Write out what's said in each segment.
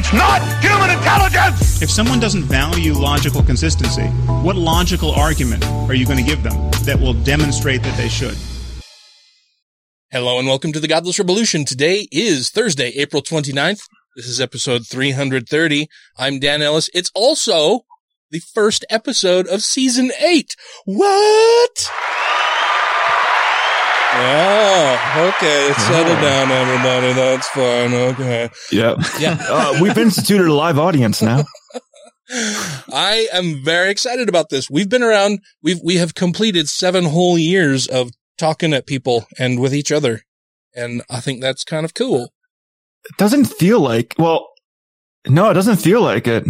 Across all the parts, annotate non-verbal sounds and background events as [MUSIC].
It's not human intelligence! If someone doesn't value logical consistency, what logical argument are you going to give them that will demonstrate that they should? Hello and welcome to the Godless Revolution. Today is Thursday, April 29th. This is episode 330. I'm Dan Ellis. It's also the first episode of season eight. What? Yeah. Okay. Settle down, everybody. That's fine. Okay. Yep. Yeah. [LAUGHS] Uh, we've instituted a live audience now. [LAUGHS] I am very excited about this. We've been around. We've, we have completed seven whole years of talking at people and with each other. And I think that's kind of cool. It doesn't feel like, well, no, it doesn't feel like it.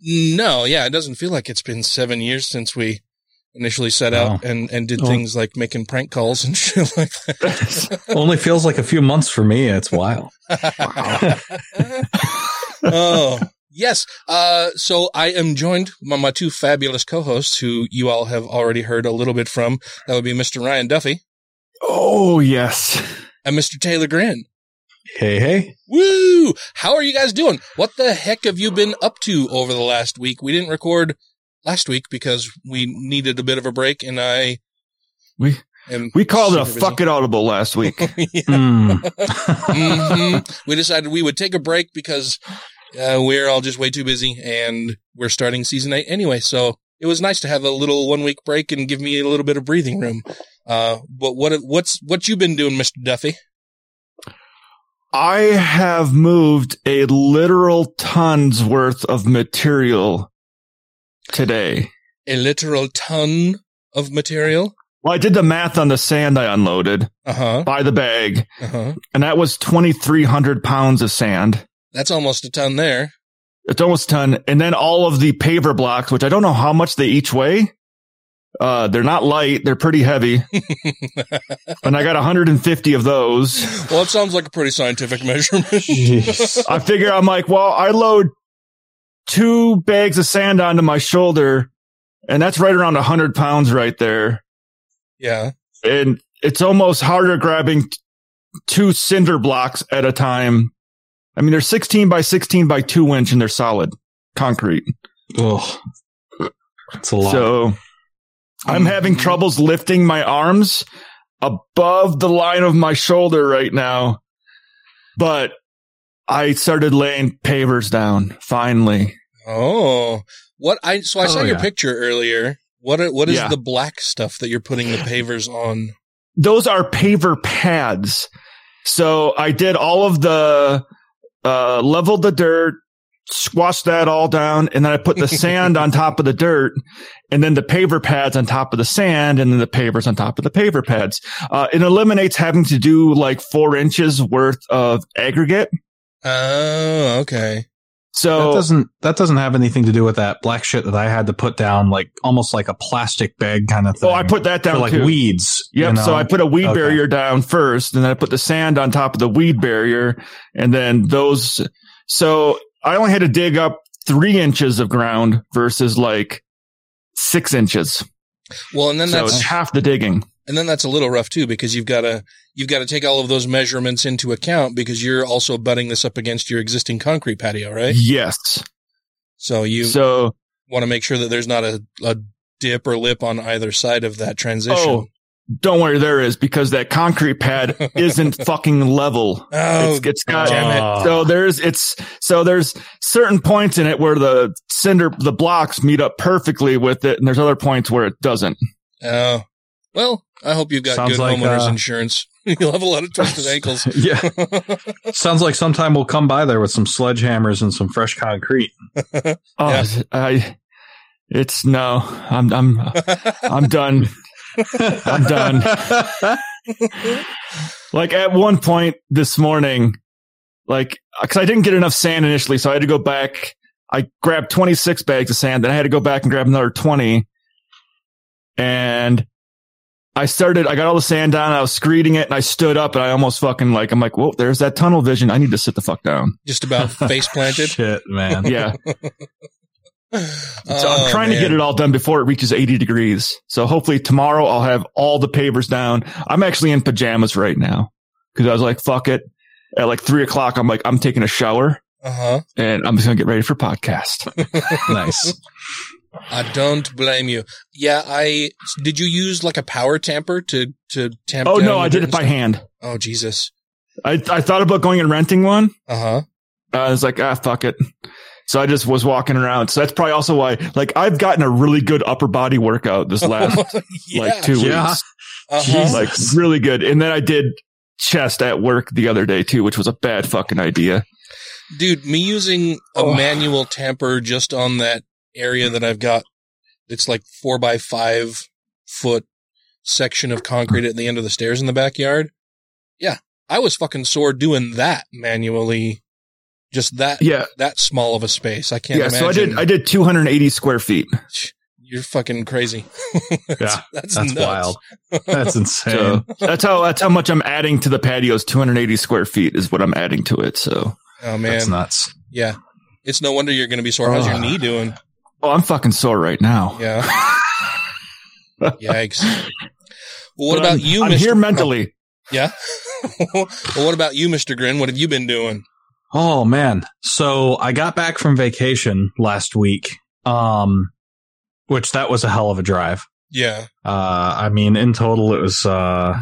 No, yeah, it doesn't feel like it's been seven years since we initially set out Wow. and, and did Oh. things like making prank calls and [LAUGHS] shit like that. [LAUGHS] Only feels like a few months for me. It's wild. [LAUGHS] oh, yes. Uh, so I am joined by my two fabulous co-hosts who you all have already heard a little bit from. That would be Mr. Ryan Duffy Oh, yes. and Mr. Taylor Grin. Hey, hey. Woo! How are you guys doing? What the heck have you been up to over the last week? We didn't record last week because we needed a bit of a break and I We, am we called it a busy. fuck it audible last week. [LAUGHS] Mm. hmm [LAUGHS] We decided we would take a break because uh, we're all just way too busy and we're starting season eight anyway. So it was nice to have a little one week break and give me a little bit of breathing room. Uh, but what, what's, what you been doing, Mr. Duffy? I have moved a literal tons worth of material today. A literal ton of material. Well, I did the math on the sand I unloaded Uh huh. by the bag, Uh huh. and that was 2,300 pounds of sand. That's almost a ton there. It's almost a ton. And then all of the paver blocks, which I don't know how much they each weigh. Uh, they're not light. They're pretty heavy. [LAUGHS] and I got 150 of those. Well, it sounds like a pretty scientific measurement. [LAUGHS] I figure I'm like, well, I load two bags of sand onto my shoulder and that's right around 100 pounds right there. yeah. And it's almost harder grabbing two cinder blocks at a time. I mean, they're 16 by 16 by two inch and they're solid concrete. Oh, It's a lot. So I'm having troubles lifting my arms above the line of my shoulder right now. But I started laying pavers down finally. Oh, what I so I saw Oh, your yeah. picture earlier. What are, what is Yeah. the black stuff that you're putting the pavers on? Those are paver pads. So I did all of the, uh, leveled the dirt, squashed that all down, and then I put the [LAUGHS] sand on top of the dirt, and then the paver pads on top of the sand, and then the pavers on top of the paver pads. Uh, it eliminates having to do like four inches worth of aggregate. Oh, okay. So that So doesn't that doesn't have anything to do with that black shit that I had to put down, like almost like a plastic bag kind of thing. Oh, I put that down for like too. weeds. you Yep. know? So I put a weed Okay. barrier down first, and then I put the sand on top of the weed barrier, and then those. So I only had to dig up three inches of ground versus like six inches. Well, and then so that's it's half the digging. And then that's a little rough too because you've got to you've got to take all of those measurements into account because you're also butting this up against your existing concrete patio, right? Yes. So you So want to make sure that there's not a, a dip or lip on either side of that transition. Oh, don't worry, there is because that concrete pad [LAUGHS] isn't fucking level. Oh, it's, it's got damn it. So there's it's so there's certain points in it where the cinder the blocks meet up perfectly with it, and there's other points where it doesn't. Oh, well, I hope you've got Sounds good like, homeowners uh, insurance. [LAUGHS] You'll have a lot of twisted [LAUGHS] ankles. yeah. [LAUGHS] Sounds like sometime we'll come by there with some sledgehammers and some fresh concrete. Oh, Yeah. I it's no, I'm I'm I'm done. I'm done. Like at one point this morning, like because I didn't get enough sand initially, so I had to go back I grabbed 26 bags of sand. Then I had to go back and grab another 20. And I started, I got all the sand down. I was screeding it and I stood up and I almost fucking like, I'm like, whoa, there's that tunnel vision. I need to sit the fuck down. Just about [LAUGHS] face planted. Shit, man. [LAUGHS] Yeah. [LAUGHS] So Oh, I'm trying to get it all done before it reaches 80 degrees. So hopefully tomorrow I'll have all the pavers down. I'm actually in pajamas right now because I was like, fuck it. At like three o'clock, I'm like, I'm taking a shower Uh huh. and I'm just going to get ready for podcast. nice. I don't blame you. Yeah, I did. You use like a power tamper to to tamp? oh no, I did it by stuff? hand. Oh Jesus. I, I thought about going and renting one. Uh huh. I was like, ah, fuck it. So I just was walking around. So that's probably also why, like, I've gotten a really good upper body workout this [LAUGHS] last like two Yeah. weeks. Uh-huh. Like really good. And then I did chest at work the other day too, which was a bad fucking idea. Dude, me using a Oh. manual tamper just on that area that I've got, it's like four by five foot section of concrete at the end of the stairs in the backyard. Yeah, I was fucking sore doing that manually. Just that, Yeah. that small of a space. I can't yeah. imagine. So I did, I did 280 square feet. [LAUGHS] You're fucking crazy. [LAUGHS] Yeah, that's that's wild. [LAUGHS] That's insane. So that's how, that's how much I'm adding to the patios. 280 square feet is what I'm adding to it. So, Oh man, That's nuts. yeah. It's no wonder you're going to be sore. How's your knee doing? Oh, I'm fucking sore right now. Yeah. Yikes. Well, what But about I'm- you, I'm Mr. here mentally. Yeah. [LAUGHS] well, what about you, Mr. Grin? What have you been doing? Oh man. So I got back from vacation last week. Um which that was a hell of a drive. Yeah. Uh I mean in total it was uh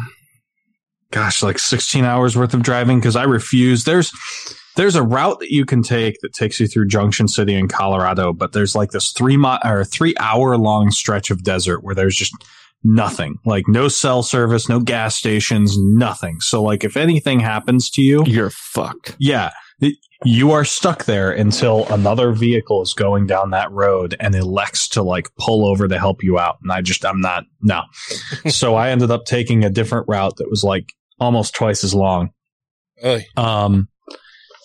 gosh, like 16 hours worth of driving cuz I refuse. There's there's a route that you can take that takes you through Junction City in Colorado, but there's like this 3 mi- or 3 hour long stretch of desert where there's just nothing. Like no cell service, no gas stations, nothing. So like if anything happens to you, You're fucked. yeah. You are stuck there until another vehicle is going down that road and elects to like pull over to help you out. And I just, I'm not, no. [LAUGHS] so I ended up taking a different route that was like almost twice as long. Oy. Um,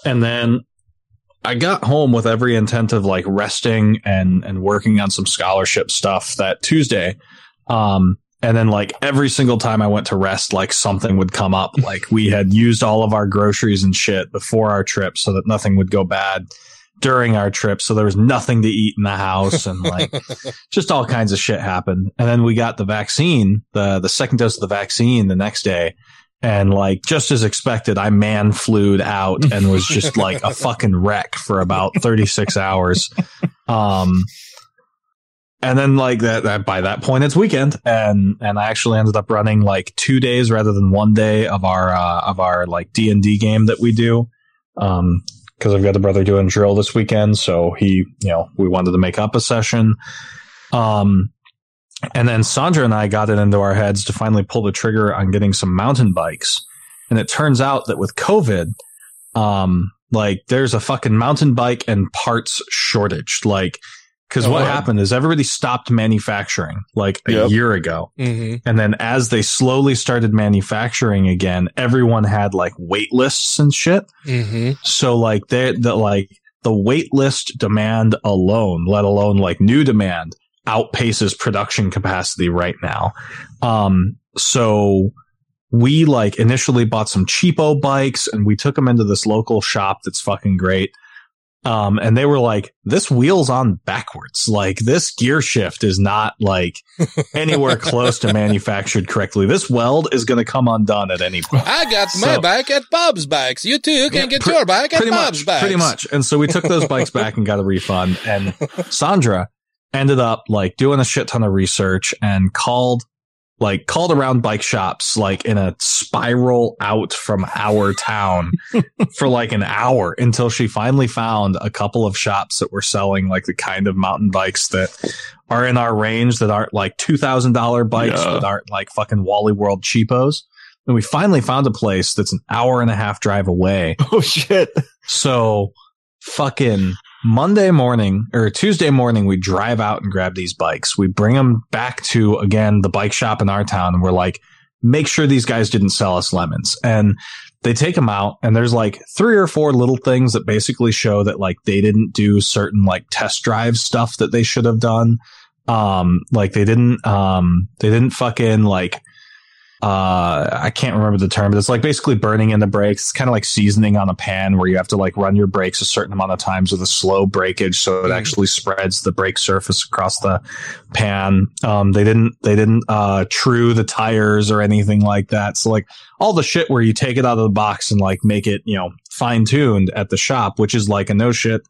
and then I got home with every intent of like resting and, and working on some scholarship stuff that Tuesday. Um, and then like every single time I went to rest, like something would come up. [LAUGHS] Like we had used all of our groceries and shit before our trip so that nothing would go bad during our trip. So there was nothing to eat in the house and like [LAUGHS] just all kinds of shit happened. And then we got the vaccine, the, the second dose of the vaccine the next day. And like, just as expected, I man flued out and was just [LAUGHS] like a fucking wreck for about 36 hours. Um, and then like that, that by that point it's weekend and, and I actually ended up running like two days rather than one day of our, uh, of our like D and D game that we do. Um, cause I've got a brother doing drill this weekend. So he, you know, we wanted to make up a session. Um, and then Sandra and I got it into our heads to finally pull the trigger on getting some mountain bikes. And it turns out that with COVID, um, like there's a fucking mountain bike and parts shortage. Like, cause Oh, what wow. happened is everybody stopped manufacturing like a Yep. year ago. hmm And then as they slowly started manufacturing again, everyone had like wait lists and shit. hmm So like they the like the wait list demand alone, let alone like new demand, outpaces production capacity right now. Um, so we like initially bought some cheapo bikes and we took them into this local shop that's fucking great. Um, and they were like, this wheel's on backwards. Like this gear shift is not like [LAUGHS] anywhere close to manufactured correctly. This weld is going to come undone at any point. I got my bike at Bob's Bikes. You too you can Yeah, get pre- your bike at Bob's much, Bikes. pretty much. And so we took those bikes back and got a refund. And [LAUGHS] Sandra ended up like doing a shit ton of research and called like called around bike shops like in a spiral out from our town [LAUGHS] for like an hour until she finally found a couple of shops that were selling like the kind of mountain bikes that are in our range that aren't like $2,000 bikes Yeah. that aren't like fucking Wally World cheapos. And we finally found a place that's an hour and a half drive away [LAUGHS] Oh shit. so fucking Monday morning or Tuesday morning, we drive out and grab these bikes. We bring them back to again the bike shop in our town, and we're like, make sure these guys didn't sell us lemons. And they take them out and there's like three or four little things that basically show that like they didn't do certain like test drive stuff that they should have done. Um, like they didn't, um, they didn't fucking like, uh, I can't remember the term, but it's like basically burning in the brakes. It's kind of like seasoning on a pan where you have to like run your brakes a certain amount of times with a slow breakage. So it actually spreads the brake surface across the pan. Um, they didn't, they didn't, uh, true the tires or anything like that. So like all the shit where you take it out of the box and like make it, you know, fine tuned at the shop, which is like a no shit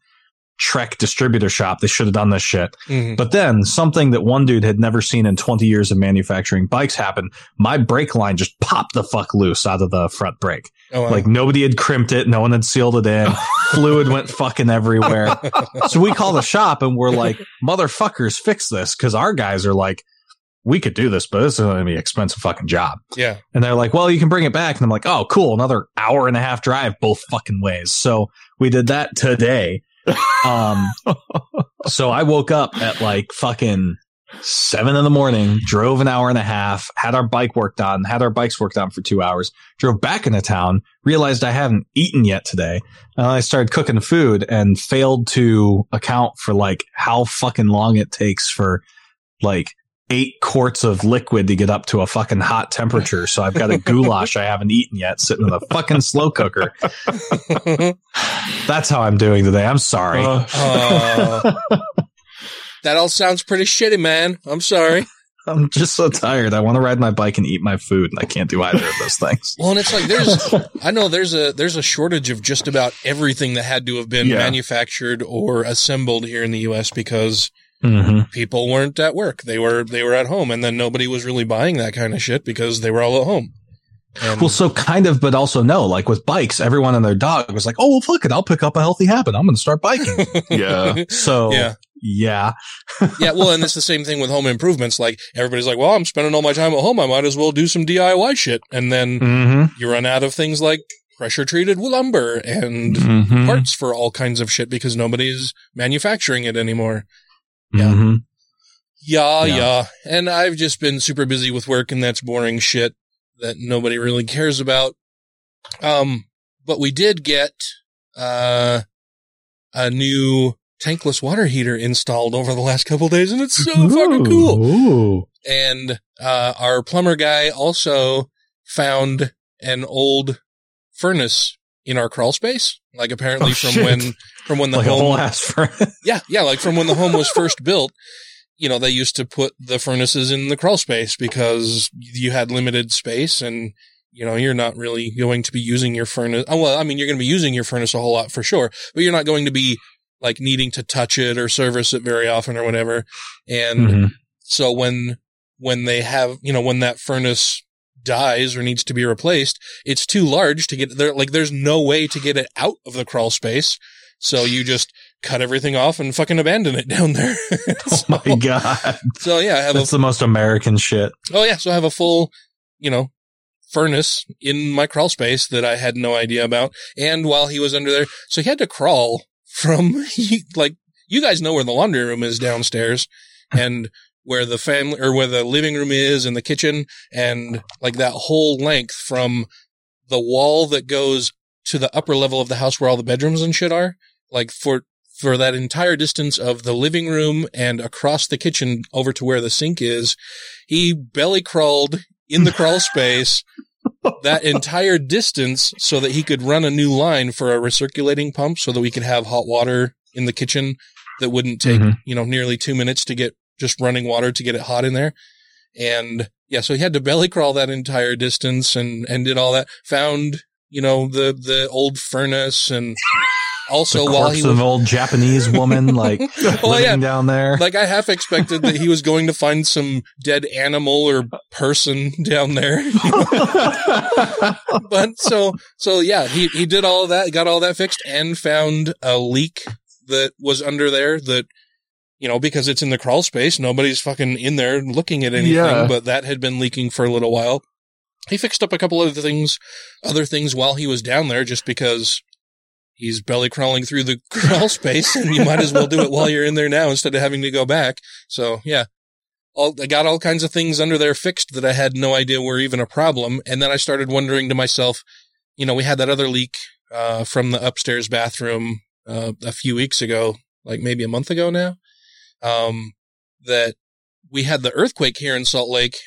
Trek distributor shop. They should have done this shit. Mhm. But then something that one dude had never seen in 20 years of manufacturing bikes happened. My brake line just popped the fuck loose out of the front brake. Oh, wow. Like nobody had crimped it. No one had sealed it in. [LAUGHS] Fluid went fucking everywhere. so we call the shop and we're like, [LAUGHS] motherfuckers, fix this. Cause our guys are like, we could do this, but this is going to be an expensive fucking job. yeah. And they're like, well, you can bring it back. And I'm like, oh, cool. Another hour and a half drive both fucking ways. So we did that today. Um, so I woke up at like fucking seven in the morning, drove an hour and a half, had our bike worked on, had our bikes worked on for two hours, drove back into town, realized I haven't eaten yet today. And I started cooking food and failed to account for like how fucking long it takes for like eight quarts of liquid to get up to a fucking hot temperature. So I've got a goulash I haven't eaten yet sitting in the fucking slow cooker. That's how I'm doing today. I'm sorry. [LAUGHS] Uh, that all sounds pretty shitty, man. I'm sorry. I'm just so tired. I want to ride my bike and eat my food, and I can't do either of those things. Well, and it's like there's, I know there's a there's a shortage of just about everything that had to have been Yeah. manufactured or assembled here in the U.S. because Mm-hmm. people weren't at work; they were they were at home, and then nobody was really buying that kind of shit because they were all at home. And, Well, so kind of, but also no. Like with bikes, everyone and their dog was like, "Oh, well, fuck it, I'll pick up a healthy habit. I'm going to start biking." [LAUGHS] Yeah. So yeah, yeah, [LAUGHS] yeah. Well, and it's the same thing with home improvements. Like everybody's like, "Well, I'm spending all my time at home. I might as well do some DIY shit." And then mm-hmm. you run out of things like pressure treated lumber and Mm-hmm. parts for all kinds of shit because nobody's manufacturing it anymore. Yeah. Mm-hmm. Yeah, Yeah. yeah, And I've just been super busy with work and that's boring shit that nobody really cares about. Um, but we did get, uh, a new tankless water heater installed over the last couple days and it's so fucking cool. Ooh. And, uh, our plumber guy also found an old furnace in our crawl space. Like apparently Oh, from shit. when, from when the like home for [LAUGHS] yeah, yeah, like from when the home was first built, you know, they used to put the furnaces in the crawl space because you had limited space and, you know, you're not really going to be using your furnace. Oh, well, I mean, you're going to be using your furnace a whole lot for sure, but you're not going to be like needing to touch it or service it very often or whatever. And Mhm. so when, when they have, you know, when that furnace dies or needs to be replaced, it's too large to get there. Like there's no way to get it out of the crawl space. So you just cut everything off and fucking abandon it [LAUGHS] down there. [LAUGHS] Oh my god, so yeah, I have a, that's the most American shit. oh yeah, so I have a full, you know, furnace in my crawl space that I had no idea about. And while he was under there, so he had to crawl from [LAUGHS] like, you guys know where the laundry room is downstairs and where the family or where the living room is and the kitchen and like that whole length from the wall that goes to the upper level of the house where all the bedrooms and shit are. Like for, for that entire distance of the living room and across the kitchen over to where the sink is, he belly crawled in the crawl space [LAUGHS] that entire distance so that he could run a new line for a recirculating pump so that we could have hot water in the kitchen that wouldn't take, Mhm. you know, nearly two minutes to get just running water to get it hot in there. And yeah, so he had to belly crawl that entire distance and, and did all that. Found, you know, the, the old furnace and also the while he was, an old Japanese woman like [LAUGHS] Oh, living yeah. down there. like I half expected that he was going to find some dead animal or person down there. [LAUGHS] but so so yeah, he he did all that, got all that fixed, and found a leak that was under there that you know because it's in the crawl space, nobody's fucking in there looking at anything, Yeah. but that had been leaking for a little while. He fixed up a couple other things, other things while he was down there, just because he's belly crawling through the [LAUGHS] crawl space, and you might as well do it while you're in there now instead of having to go back. So yeah. all, I got all kinds of things under there fixed that I had no idea were even a problem. And then I started wondering to myself, you know, we had that other leak, uh, from the upstairs bathroom, uh, a few weeks ago, like maybe a month ago now, um, that we had the earthquake here in Salt Lake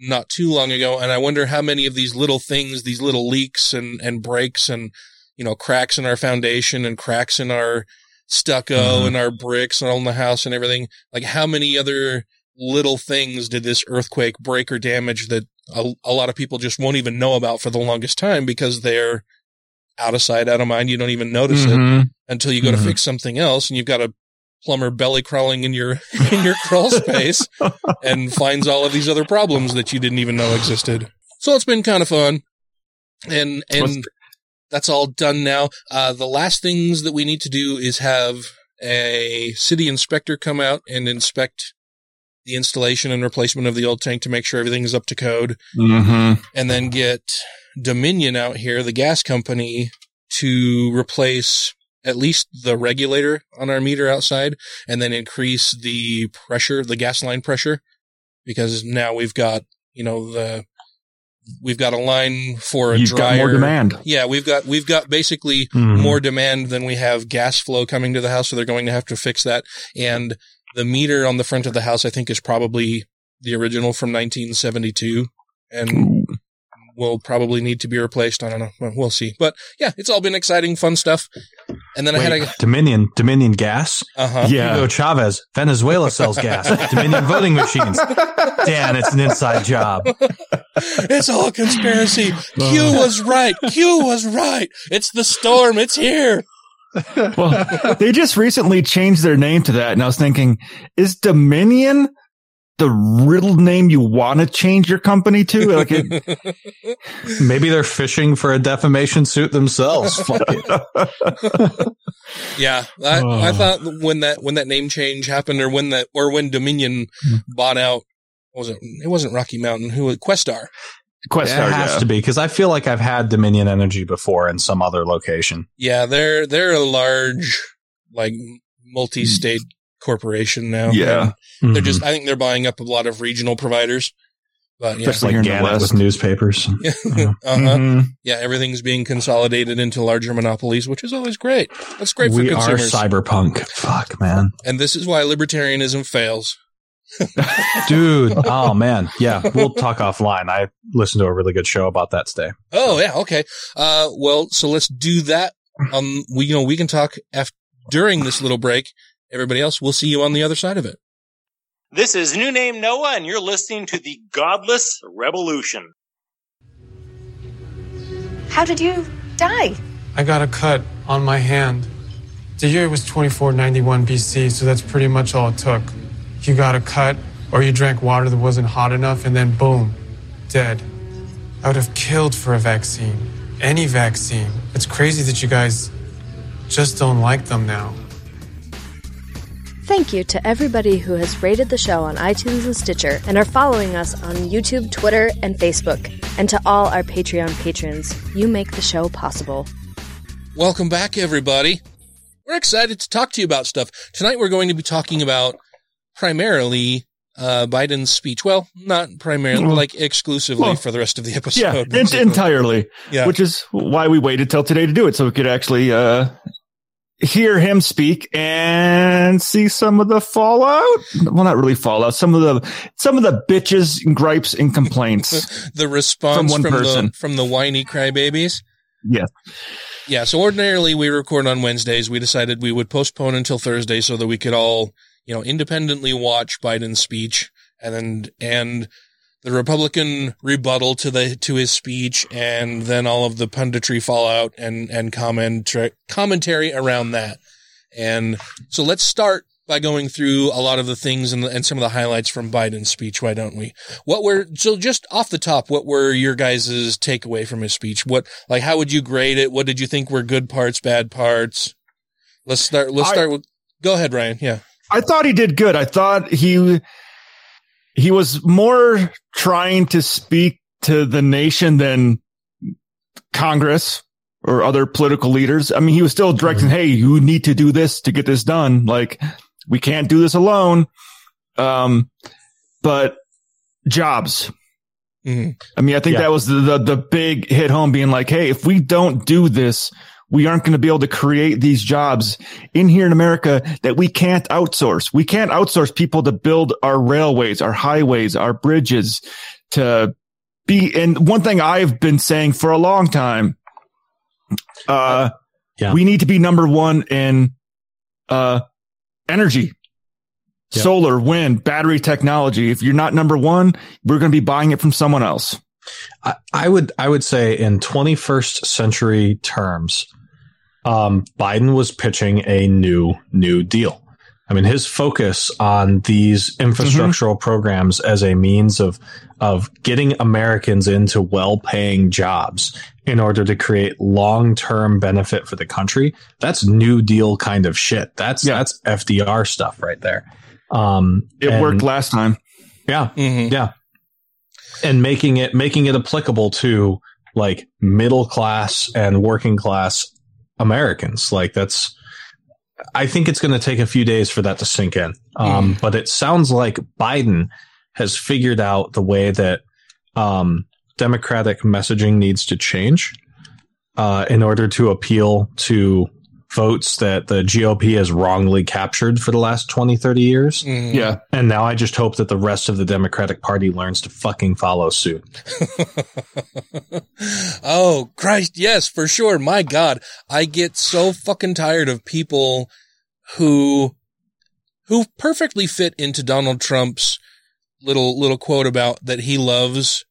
not too long ago. And I wonder how many of these little things, these little leaks and, and breaks and, you know, cracks in our foundation and cracks in our stucco Mhm. and our bricks and all in the house and everything. Like how many other little things did this earthquake break or damage that a, a lot of people just won't even know about for the longest time because they're out of sight, out of mind. You don't even notice it Mhm. until you go to Mhm. fix something else and you've got a plumber belly crawling in your [LAUGHS] in your crawl space and finds all of these other problems that you didn't even know existed. So it's been kind of fun. And and that's all done now. Uh the last things that we need to do is have a city inspector come out and inspect the installation and replacement of the old tank to make sure everything's up to code Mhm. and then get Dominion out here, the gas company, to replace at least the regulator on our meter outside and then increase the pressure, the gas line pressure, because now we've got, you know, the, we've got a line for a You've dryer. got more demand. Yeah, we've got, we've got basically Mhm. more demand than we have gas flow coming to the house. So they're going to have to fix that. And the meter on the front of the house, I think is probably the original from 1972 and will probably need to be replaced. I don't know. Well, we'll see. But yeah, it's all been exciting, fun stuff. And then I had a, Dominion, Dominion gas. uh huh. Yeah. Hugo Chavez, Venezuela sells gas. [LAUGHS] Dominion voting machines. Dan, it's an inside job. [LAUGHS] It's all conspiracy. Q was right. Q was right. It's the storm. It's here. Well, they just recently changed their name to that, and I was thinking, is Dominion the real name you want to change your company to? Like, it, [LAUGHS] Maybe they're fishing for a defamation suit themselves. [LAUGHS] Fuck it. [LAUGHS] Yeah, I, Oh. I thought when that when that name change happened, or when that or when Dominion Hmm. bought out, was it? It wasn't Rocky Mountain. Who was Questar? Questar, it has yeah. to be because I feel like I've had Dominion Energy before in some other location. Yeah, they're they're a large, like multi-state corporation now. Yeah. And they're just. I think they're buying up a lot of regional providers. But yeah, Especially like here in the West. with newspapers. [LAUGHS] yeah, Yeah. uh-huh. Mhm. yeah, everything's being consolidated into larger monopolies, which is always great. That's great for consumers. we are cyberpunk. Fuck, man. and this is why libertarianism fails. [LAUGHS] Dude. Oh, man. Yeah. We'll talk offline. I listened to a really good show about that today. Oh yeah, okay. Uh, well, so let's do that. Um, we you know we can talk after during this little break. Everybody else, we'll see you on the other side of it. This is New Name Noah, and you're listening to the Godless Revolution. How did you die? I got a cut on my hand. The year was 2491 BC, so that's pretty much all it took. You got a cut, or you drank water that wasn't hot enough, and then boom, dead. I would have killed for a vaccine. Any vaccine. It's crazy that you guys just don't like them now. Thank you to everybody who has rated the show on iTunes and Stitcher and are following us on YouTube, Twitter, and Facebook. And to all our Patreon patrons, you make the show possible. Welcome back, everybody. We're excited to talk to you about stuff tonight. We're going to be talking about primarily uh, Biden's speech. Well, not primarily, Well- like exclusively well, for the rest of the episode. Yeah, basically. entirely. Yeah. Which is why we waited till today to do it, so we could actually uh, hear him speak and see some of the fallout. Well, not really fallout. Some of the some of the bitches, and gripes, and complaints. [LAUGHS] the response From from, one the person. from the whiny crybabies. yeah. Yeah, so ordinarily we record on Wednesdays. We decided we would postpone until Thursday so that we could all, you know, independently watch Biden's speech and then and the Republican rebuttal to the to his speech and then all of the punditry fallout and and comment commentary around that. And so let's start by going through a lot of the things and, and some of the highlights from Biden's speech. Why don't we? What were, so just off the top, what were your guys' takeaway from his speech? What, like, how would you grade it? What did you think were good parts, bad parts? Let's start, let's I- start with, go ahead, Ryan. Yeah. I thought he did good. I thought he he was more trying to speak to the nation than Congress or other political leaders. I mean, he was still directing, "Hey, you need to do this to get this done. Like, we can't do this alone." Um, but jobs. Mhm. I mean, I think Yeah. that was the, the the big hit home, being like, "Hey, if we don't do this, we aren't going to be able to create these jobs in here in America that we can't outsource. We can't outsource people to build our railways, our highways, our bridges, to be." And one thing I've been saying for a long time, uh, Yeah. we need to be number one in uh energy. Yeah. Solar, wind, battery technology. If you're not number one, we're going to be buying it from someone else. I, I would I would say in 21st century terms, um, Biden was pitching a new new deal. I mean, his focus on these infrastructural programs as a means of of getting Americans into well-paying jobs in order to create long-term benefit for the country. That's New Deal kind of shit. That's that's FDR stuff right there. Um, It and- worked last time. Yeah, Mhm. yeah, and making it making it applicable to like middle class and working class Americans. Like that's, I think it's going to take a few days for that to sink in. Um, but it sounds like Biden has figured out the way that um, Democratic messaging needs to change uh, in order to appeal to votes that the GOP has wrongly captured for the last 20, 30 years. Mhm. Yeah. And now I just hope that the rest of the Democratic Party learns to fucking follow suit. [LAUGHS] oh Christ, yes, for sure. My God, I get so fucking tired of people who who perfectly fit into Donald Trump's little little quote about that he loves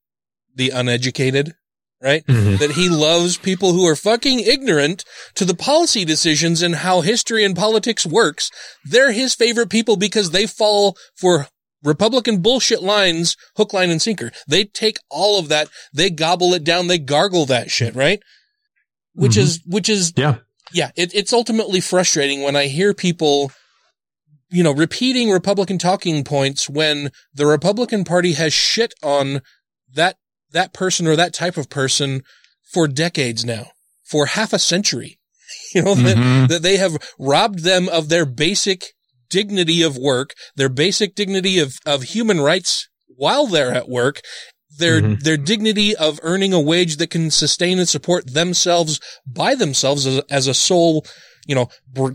the uneducated, right? Mhm. That he loves people who are fucking ignorant to the policy decisions and how history and politics works. They're his favorite people because they fall for Republican bullshit lines, hook, line, and sinker. They take all of that, they gobble it down, they gargle that shit, right? Which Mhm. is, which is, Yeah. yeah, it, it's ultimately frustrating when I hear people, you know, repeating Republican talking points when the Republican Party has shit on that, that person or that type of person for decades now, for half a century. [LAUGHS] You know, that, Mhm. that they have robbed them of their basic dignity of work, their basic dignity of, of human rights while they're at work, their, Mhm. their dignity of earning a wage that can sustain and support themselves by themselves as, as a sole, you know,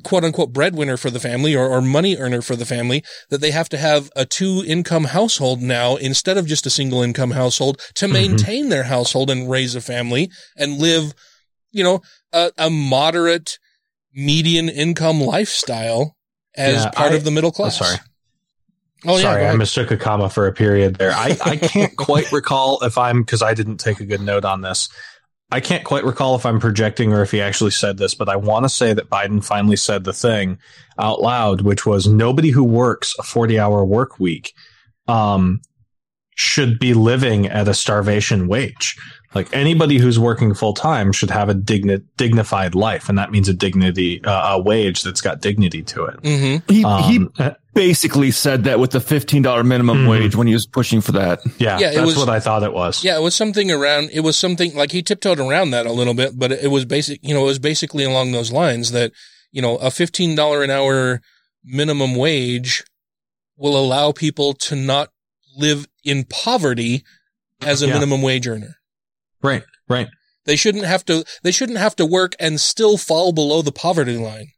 quote unquote breadwinner for the family or, or money earner for the family, that they have to have a two income household now instead of just a single income household to mm-hmm. maintain their household and raise a family and live, you know, a, a moderate median income lifestyle as Yeah, part I- of the middle Oh, class. sorry. Oh, yeah. Sorry, I mistook a comma for a period there. I, I can't quite [LAUGHS] recall if I'm, because I didn't take a good note on this. I can't quite recall if I'm projecting or if he actually said this, but I want to say that Biden finally said the thing out loud, which was nobody who works a 40 hour work week um, should be living at a starvation wage. Like anybody who's working full time should have a digni- dignified life, and that means a dignity, uh, a wage that's got dignity to it. Mm-hmm. He, Um, he basically said that with the $15 minimum Mhm. wage when he was pushing for that. Yeah, Yeah, it that's was- what I thought it was. Yeah, it was something around, it was something like he tiptoed around that a little bit, but it was basic, you know, it was basically along those lines that, you know, a $15 an hour minimum wage will allow people to not live in poverty as a Yeah. minimum wage earner. Right, right. They shouldn't have to, they shouldn't have to work and still fall below the poverty line.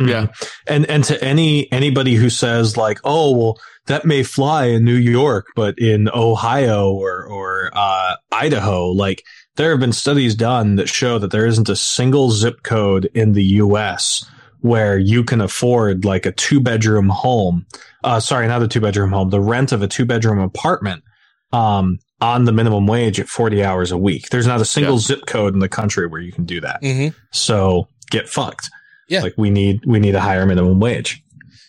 Yeah. And and to any anybody who says like, oh well, that may fly in New York, but in Ohio or or uh, Idaho, like there have been studies done that show that there isn't a single zip code in the U.S. where you can afford like a two bedroom home. Uh, sorry, not a two bedroom home. The rent of a two bedroom apartment. Um, on the minimum wage at 40 hours a week. There's not a single Yeah. zip code in the country where you can do that. Mm-hmm. So get fucked. Yeah. Like we need we need a higher minimum wage.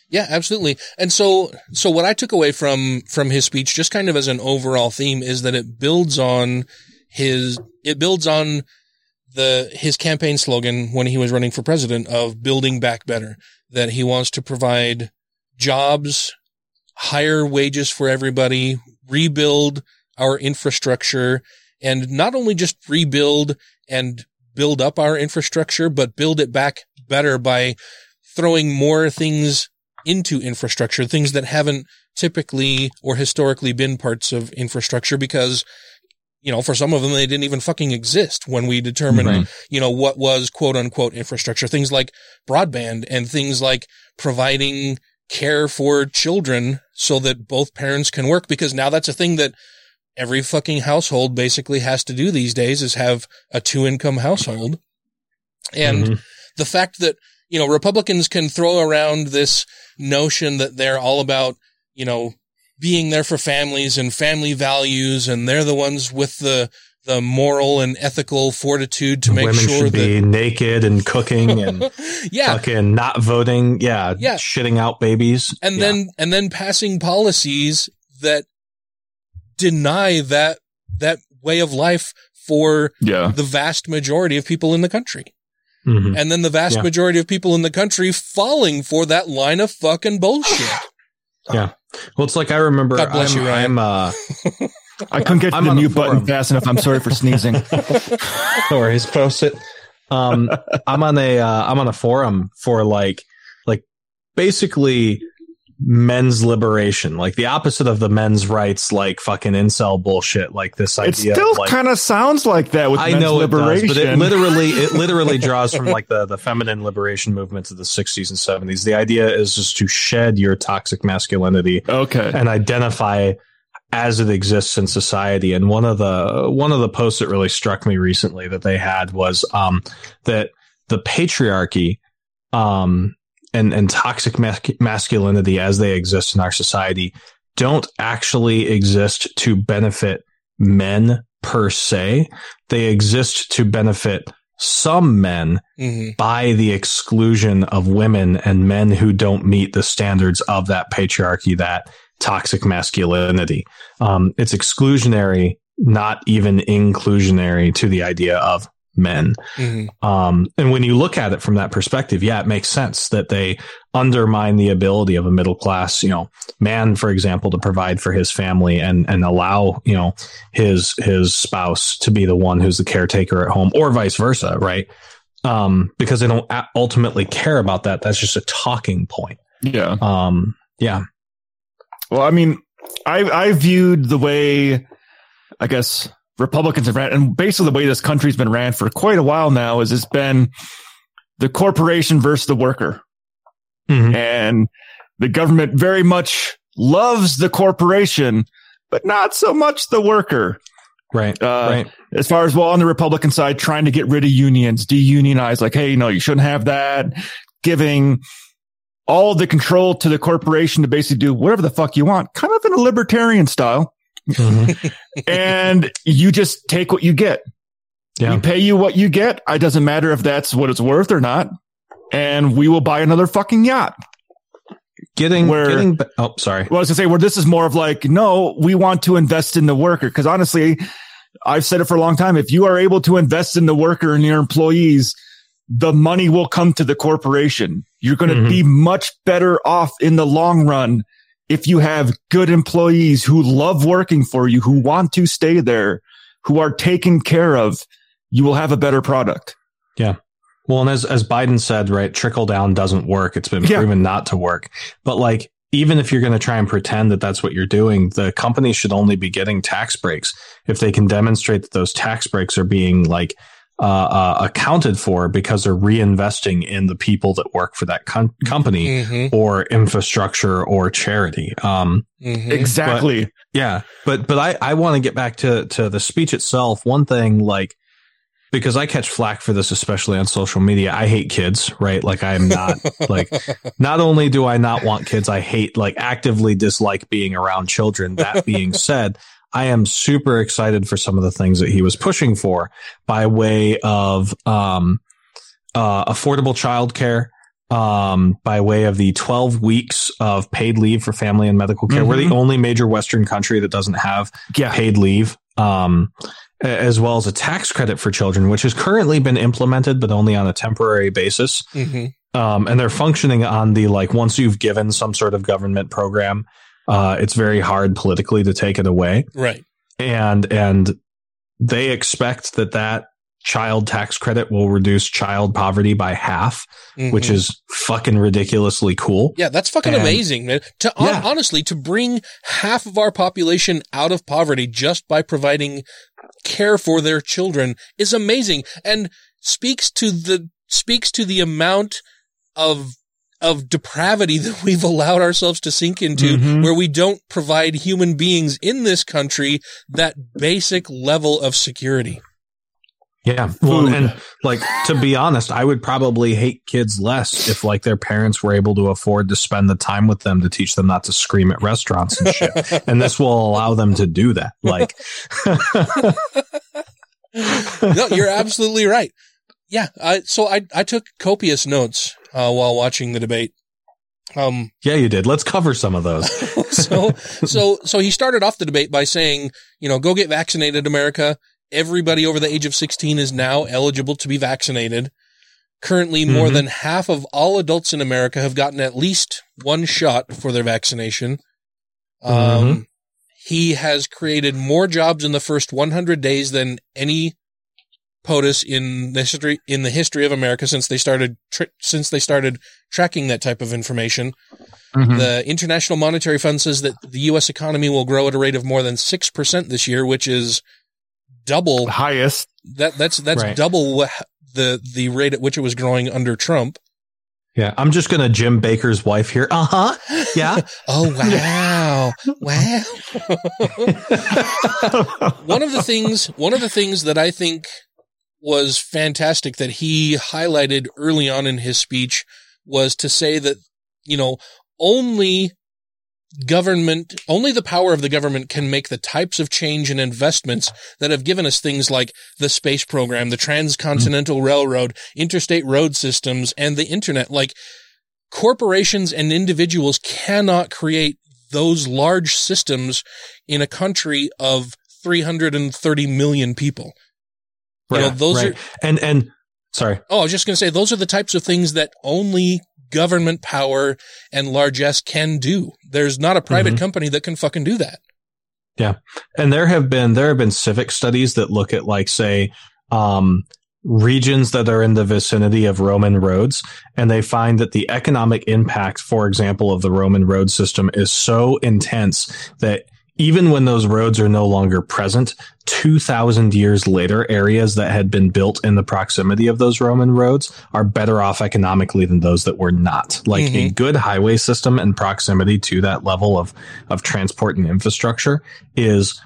Yeah, absolutely. And so, so what I took away from, from his speech, just kind of as an overall theme is that it builds on his, it builds on the, his campaign slogan when he was running for president of building back better, that he wants to provide jobs, higher wages for everybody, rebuild our infrastructure and not only just rebuild and build up our infrastructure, but build it back better by throwing more things into infrastructure, things that haven't typically or historically been parts of infrastructure because you know, for some of them, they didn't even fucking exist when we determined, Right. you know, what was quote unquote infrastructure. Things like broadband and things like providing care for children so that both parents can work because now that's a thing that every fucking household basically has to do these days is have a two income household. And Mhm. the fact that, you know, Republicans can throw around this notion that they're all about, you know, being there for families and family values and they're the ones with the the moral and ethical fortitude to make Women sure should that be naked and cooking [LAUGHS] and yeah fucking not voting. Yeah, Yeah. shitting out babies. and Yeah. then and then passing policies that deny that that way of life for Yeah. the vast majority of people in the country. Mhm. And then the vast Yeah. majority of people in the country falling for that line of fucking bullshit. yeah. Well, it's like I remember. God bless I'm, you, Ryan. I'm uh, [LAUGHS] I couldn't get to I'm the mute button fast enough. I'm sorry for sneezing. [LAUGHS] no worries. Post it. Um, I'm on a uh, I'm on a forum for like like basically men's liberation, like the opposite of the men's rights, like fucking incel bullshit, like this idea. It still like, kind of sounds like that with I men's know it liberation. does, but it [LAUGHS] literally it literally draws from like the the feminine liberation movements of the 60s and 70s. The idea is just to shed your toxic masculinity okay. and identify as it exists in society. And one of the one of the posts that really struck me recently that they had was um, that the patriarchy um, and and toxic mas- masculinity as they exist in our society don't actually exist to benefit men per se. They exist to benefit some men Mhm. by the exclusion of women and men who don't meet the standards of that patriarchy, that toxic masculinity. Um, it's exclusionary, not even inclusionary to the idea of men. Mhm. Um, and when you look at it from that perspective, yeah, it makes sense that they undermine the ability of a middle class, you know, man, for example, to provide for his family and, and allow, you know, his, his spouse to be the one who's the caretaker at home or vice versa. Right. Um, because they don't ultimately care about that. That's just a talking point. Yeah. Um, yeah. Well, I mean, I I viewed the way I guess Republicans have ran, and basically the way this country's been ran for quite a while now is it's been the corporation versus the worker, Mhm. and the government very much loves the corporation, but not so much the worker. Right. Uh, right. As far as well on the Republican side, trying to get rid of unions, deunionize, like, hey, no, you shouldn't have that. Giving all the control to the corporation to basically do whatever the fuck you want, kind of in a libertarian style. Mhm. [LAUGHS] and you just take what you get. Yeah. We pay you what you get. It doesn't matter if that's what it's worth or not. And we will buy another fucking yacht. Getting, Where- getting, oh, sorry. Well, I was gonna say where this is more of like, no, we want to invest in the worker. Cause honestly, I've said it for a long time. If you are able to invest in the worker and your employees, the money will come to the corporation. You're going to Mhm. be much better off in the long run if you have good employees who love working for you, who want to stay there, who are taken care of. You will have a better product. Yeah. Well, and as as Biden said, right, trickle down doesn't work. It's been Yeah. proven not to work. But like, even if you're going to try and pretend that that's what you're doing, the company should only be getting tax breaks if they can demonstrate that those tax breaks are being like uh, uh, accounted for because they're reinvesting in the people that work for that com- company Mhm. or infrastructure or charity. Um, Mhm. Exactly. yeah, but but I I want to get back to to the speech itself. One thing like because I catch flack for this, especially on social media. I hate kids, right? Like I am not [LAUGHS] like. Not only do I not want kids, I hate like actively dislike being around children. That being [LAUGHS] said. I am super excited for some of the things that he was pushing for by way of um, uh, affordable childcare, um, by way of the 12 weeks of paid leave for family and medical care. We're the Mhm. only major Western country that doesn't have Yeah. paid leave, um, as well as a tax credit for children, which has currently been implemented, but only on a temporary basis. Mhm. Um, and they're functioning on the like once you've given some sort of government program, uh, it's very hard politically to take it away Right. and and they expect that that child tax credit will reduce child poverty by half, which Mhm. is fucking ridiculously cool. Yeah, that's fucking And- amazing, man. To Yeah. honestly, to bring half of our population out of poverty just by providing care for their children is amazing and speaks to the speaks to the amount of of depravity [LAUGHS] that we've allowed ourselves to sink into Mhm. where we don't provide human beings in this country that basic level of security. Yeah. Well, and like to be honest, I would probably hate kids less if like their parents were able to afford to spend the time with them to teach them not to scream at restaurants and shit. [LAUGHS] and this will allow them to do that. Like, [LAUGHS] no, you're absolutely right. Yeah, I, so I I took copious notes uh, while watching the debate. Um, yeah, you did. Let's cover some of those. [LAUGHS] so so so he started off the debate by saying, you know, go get vaccinated, America. Everybody over the age of 16 is now eligible to be vaccinated. Currently, more Mhm. than half of all adults in America have gotten at least one shot for their vaccination. Um, Mhm. he has created more jobs in the first 100 days than any POTUS in the history in the history of America since they started since they started tracking that type of information. Mhm. The International Monetary Fund says that the U.S. economy will grow at a rate of more than six percent this year, which is double highest. that. That's that's Right. double the the rate at which it was growing under Trump. Yeah. I'm just going to Jim Baker's wife here. Uh huh. Yeah. [LAUGHS] Oh wow, wow. [LAUGHS] [LAUGHS] one of the things, one of the things that I think was fantastic that he highlighted early on in his speech was to say that you know only government, only the power of the government can make the types of change and investments that have given us things like the space program, the transcontinental mm-hmm. railroad, interstate road systems, and the internet. Like corporations and individuals cannot create those large systems in a country of 330 million people. You know, those right. are, and, and sorry. oh, I was just going to say, those are the types of things that only government power and largesse can do. There's not a private Mhm. company that can fucking do that. Yeah. And there have been, there have been civic studies that look at like, say, um, regions that are in the vicinity of Roman roads. And they find that the economic impact, for example, of the Roman road system is so intense that even when those roads are no longer present, 2000 years later, areas that had been built in the proximity of those Roman roads are better off economically than those that were not. Like a Mhm. good highway system and proximity to that level of, of transport and infrastructure is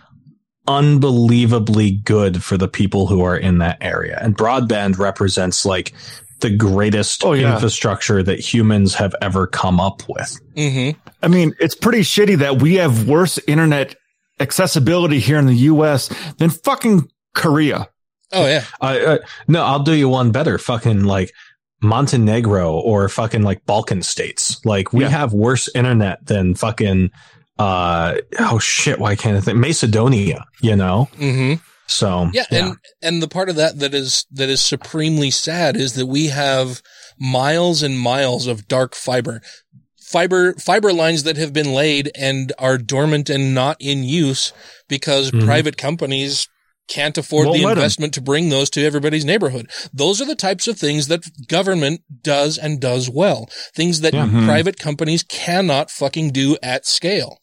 unbelievably good for the people who are in that area. And broadband represents like the greatest Oh, yeah. infrastructure that humans have ever come up with. Mm-hmm. I mean, it's pretty shitty that we have worse internet accessibility here in the U.S. than fucking Korea. Oh yeah. I, uh, no, I'll do you one better. Fucking like Montenegro or fucking like Balkan states. Like we Yeah. have worse internet than fucking, uh, oh shit. Why can't I think Macedonia, you know? Mm-hmm. So Yeah, and and the part of that that is that is supremely sad is that we have miles and miles of dark fiber. Fiber fiber lines that have been laid and are dormant and not in use because Mhm. private companies can't afford Won't the investment to bring those to everybody's neighborhood. Those are the types of things that government does and does well. Things that Yeah. Mhm. private companies cannot fucking do at scale.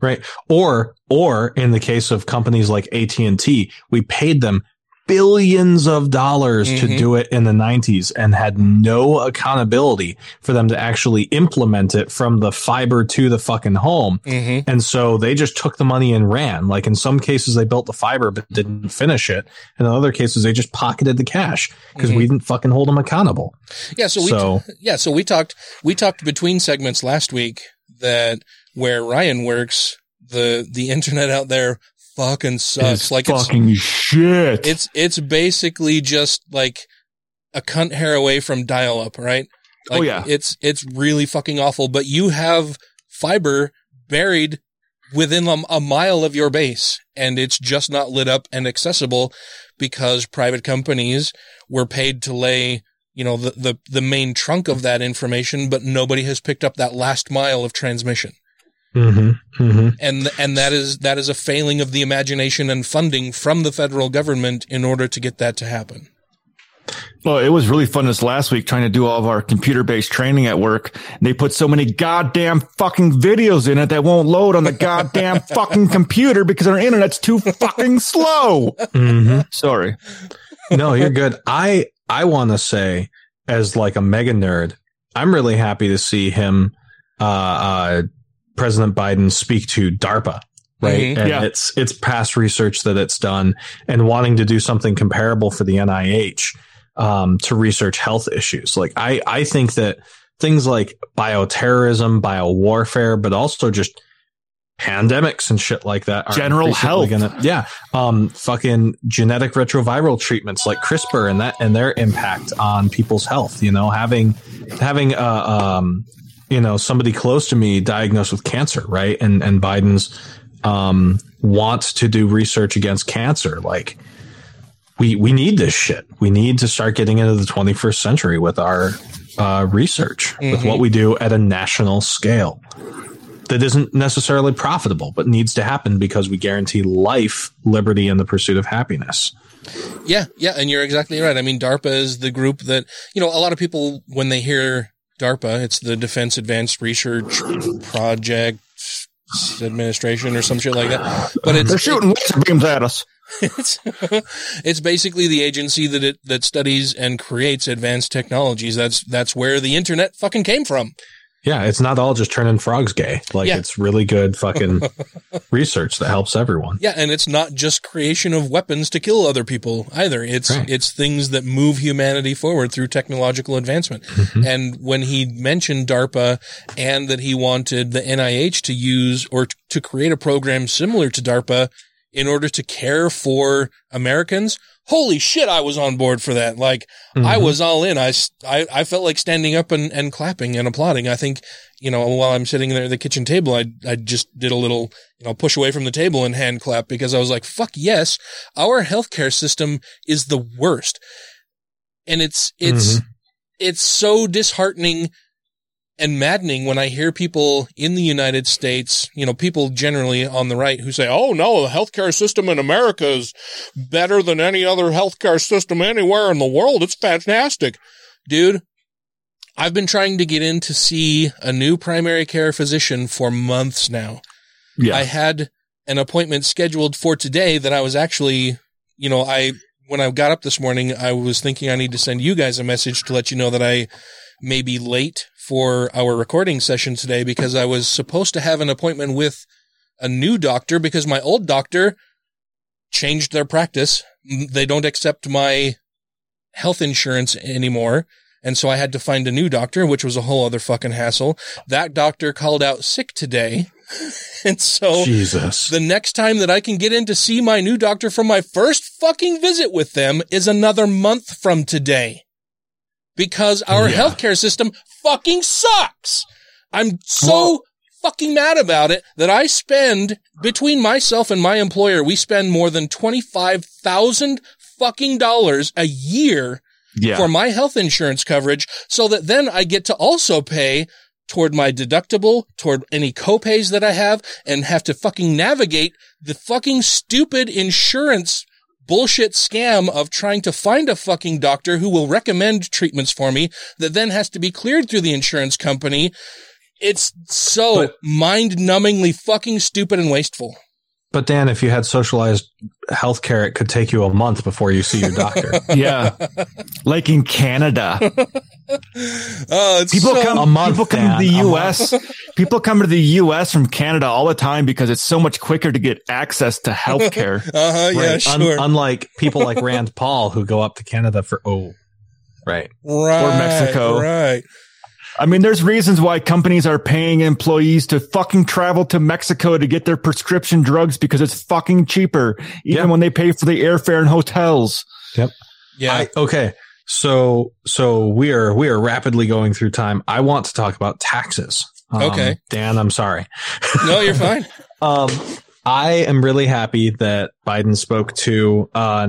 Right. Or, or in the case of companies like AT&T, we paid them billions of dollars Mhm. to do it in the 90s and had no accountability for them to actually implement it from the fiber to the fucking home. Mm-hmm. And so they just took the money and ran. Like in some cases, they built the fiber but didn't finish it. And in other cases, they just pocketed the cash because Mhm. we didn't fucking hold them accountable. Yeah, so we So- yeah, so we talked we talked between segments last week that where Ryan works, the the internet out there fucking sucks. It's like it's fucking shit. it's it's basically just like a cunt hair away from dial up, right? Oh, like, Oh, yeah. It's it's really fucking awful, but you have fiber buried within a, a mile of your base and it's just not lit up and accessible because private companies were paid to lay you know the, the the main trunk of that information but nobody has picked up that last mile of transmission Mm-hmm. Mm-hmm. And and that is that is a failing of the imagination and funding from the federal government in order to get that to happen. Well, it was really fun this last week trying to do all of our computer based training at work. And they put so many goddamn fucking videos in it that won't load on the goddamn [LAUGHS] fucking computer because our internet's too fucking slow. Mm-hmm. Sorry. no, you're good. I I want to say, as like a mega nerd, I'm really happy to see him, uh, uh President Biden speak to DARPA. Right. Mhm. And Yeah. it's, it's past research that it's done and wanting to do something comparable for the NIH, um, to research health issues. Like I, I think that things like bioterrorism, biowarfare, but also just pandemics and shit like that are General health. Gonna, yeah. Um, fucking genetic retroviral treatments like CRISPR and that, and their impact on people's health, you know, having, having, uh, um, you know, somebody close to me diagnosed with cancer, right? And, and Biden's, um, wants to do research against cancer. Like, we, we need this shit. We need to start getting into the 21st century with our, uh, research, with Mhm. what we do at a national scale that isn't necessarily profitable, but needs to happen because we guarantee life, liberty, and the pursuit of happiness. Yeah, yeah, and you're exactly right. I mean, DARPA is the group that you know. A lot of people when they hear DARPA, it's the Defense Advanced Research Project Administration or some shit like that. But it's They're shooting laser beams at us. it's [LAUGHS] it's basically the agency that it that studies and creates advanced technologies. That's that's where the internet fucking came from. Yeah, it's not all just turning frogs gay. Like Yeah. it's really good fucking [LAUGHS] research that helps everyone. Yeah, and it's not just creation of weapons to kill other people either. It's Right. it's things that move humanity forward through technological advancement. Mm-hmm. And when he mentioned DARPA and that he wanted the NIH to use or t- to create a program similar to DARPA in order to care for Americans, holy shit, I was on board for that. Like I Mhm. was all in. I I felt like standing up and, and clapping and applauding. I think, you know, while I'm sitting there at the kitchen table, I, I just did a little, you know, push away from the table and hand clap because I was like, fuck yes, our healthcare system is the worst. And it's, it's, Mhm. it's so disheartening and maddening when I hear people in the United States, you know, people generally on the right who say, Oh no, the healthcare system in America is better than any other healthcare system anywhere in the world. It's fantastic. Dude, I've been trying to get in to see a new primary care physician for months now. Yeah. I had an appointment scheduled for today that I was actually, you know, I, when I got up this morning, I was thinking I need to send you guys a message to let you know that I may be late for our recording session today because I was supposed to have an appointment with a new doctor because my old doctor changed their practice. They don't accept my health insurance anymore. And so I had to find a new doctor, which was a whole other fucking hassle. That doctor called out sick today. [LAUGHS] and so Jesus. the next time that I can get in to see my new doctor from my first fucking visit with them is another month from today. Because our Yeah. healthcare system fucking sucks. I'm so fucking mad about it that I spend between myself and my employer, we spend more than 25,000 fucking dollars a year Yeah. for my health insurance coverage so that then I get to also pay toward my deductible, toward any copays that I have and have to fucking navigate the fucking stupid insurance bullshit scam of trying to find a fucking doctor who will recommend treatments for me that then has to be cleared through the insurance company. It's so mind numbingly fucking stupid and wasteful. But Dan, if you had socialized healthcare, it could take you a month before you see your doctor. [LAUGHS] yeah. Like in Canada. [LAUGHS] Oh, it's People so- come A month, people come to the US. people come to the US from Canada all the time because it's so much quicker to get access to healthcare. [LAUGHS] Uh-huh, yeah, Right. Un- sure. unlike people like Rand Paul who go up to Canada for oh, right. right. Mexico. Right. I mean, there's reasons why companies are paying employees to fucking travel to Mexico to get their prescription drugs because it's fucking cheaper, even Yeah. when they pay for the airfare and hotels. Yep. Yeah. I, okay. So so we are we are rapidly going through time. I want to talk about taxes. Um, Okay. Dan, I'm sorry. no, you're fine. [LAUGHS] Um, I am really happy that Biden spoke to uh,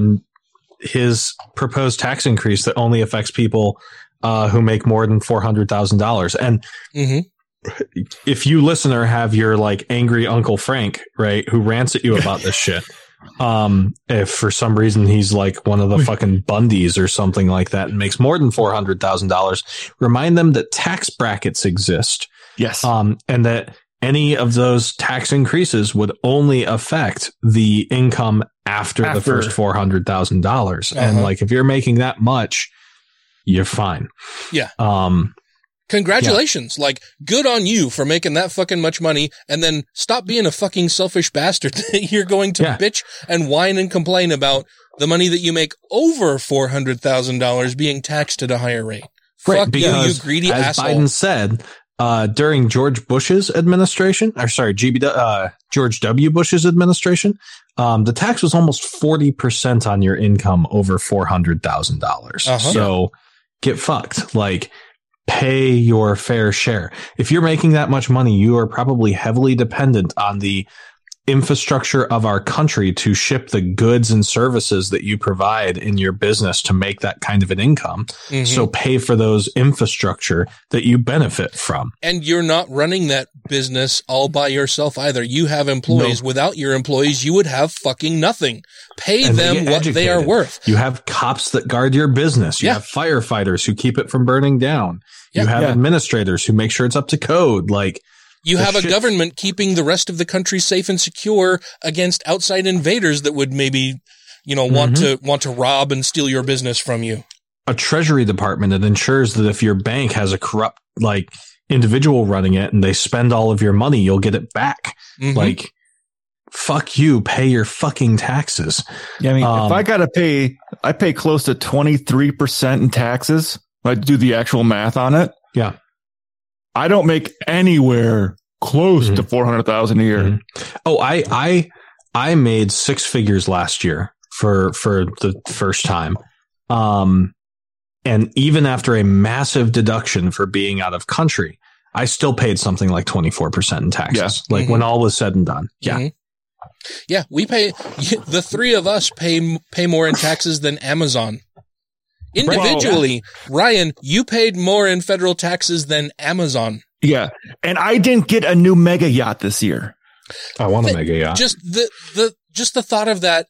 his proposed tax increase that only affects people uh, who make more than four hundred thousand dollars. And hmm if you listener have your like angry Uncle Frank, right, who rants at you about this shit. [LAUGHS] Um, if for some reason he's like one of the fucking Bundys or something like that and makes more than four hundred thousand dollars, remind them that tax brackets exist. Yes. Um, and that any of those tax increases would only affect the income after, the first four hundred thousand dollars. And Uh-huh. like if you're making that much, you're fine. Yeah. Um, Congratulations. Like, good on you for making that fucking much money and then stop being a fucking selfish bastard [LAUGHS] that you're going to Yeah. bitch and whine and complain about the money that you make over $400,000 being taxed at a higher rate. Fuck you, you because greedy as asshole. Biden said, uh, during George Bush's administration, or sorry, GB, uh, George W. Bush's administration, um, the tax was almost 40% on your income over $400,000. Uh-huh. So get fucked. Like, pay your fair share. If you're making that much money, you are probably heavily dependent on the infrastructure of our country to ship the goods and services that you provide in your business to make that kind of an income. Mhm. So pay for those infrastructure that you benefit from. and you're not running that business all by yourself either. You have employees. Without your employees, you would have fucking nothing. Pay And them get what they are worth. You have cops that guard your business. You Yeah. have firefighters who keep it from burning down. You have Yeah. administrators who make sure it's up to code. Like, You have a shit- government keeping the rest of the country safe and secure against outside invaders that would maybe, you know, want Mm-hmm. to want to rob and steal your business from you. a treasury department that ensures that if your bank has a corrupt like individual running it and they spend all of your money, you'll get it back. Mhm. Like, fuck you, pay your fucking taxes. Yeah, I mean, Um, if I got to pay, I pay close to 23% in taxes. I do the actual math on it. Yeah. I don't make anywhere close to 400,000 a year. Mhm. Oh, I, I, I made six figures last year for, for the first time. Um, and even after a massive deduction for being out of country, I still paid something like 24% in taxes. Yeah. Like when all was said and done. Yeah. Mhm. Yeah, we pay [LAUGHS] the three of us pay pay more in taxes than Amazon. Individually, Ryan, you paid more in federal taxes than Amazon. Yeah. And I didn't get a new mega yacht this year. I want to Th- make a yacht. Just the the just the thought of that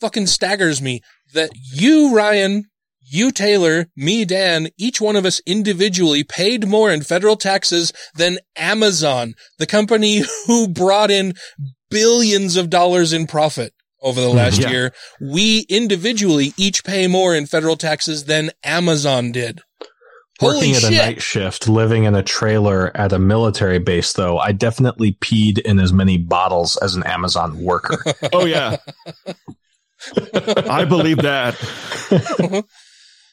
fucking staggers me. That you, Ryan, you, Taylor, me, Dan, each one of us individually paid more in federal taxes than Amazon, the company [LAUGHS] who brought in billions of dollars in profit over the last Yeah. year. We individually each pay more in federal taxes than Amazon did. Working Holy at a night shift, living in a trailer at a military base, though, I definitely peed in as many bottles as an Amazon worker. [LAUGHS] Oh, yeah. I believe that. [LAUGHS]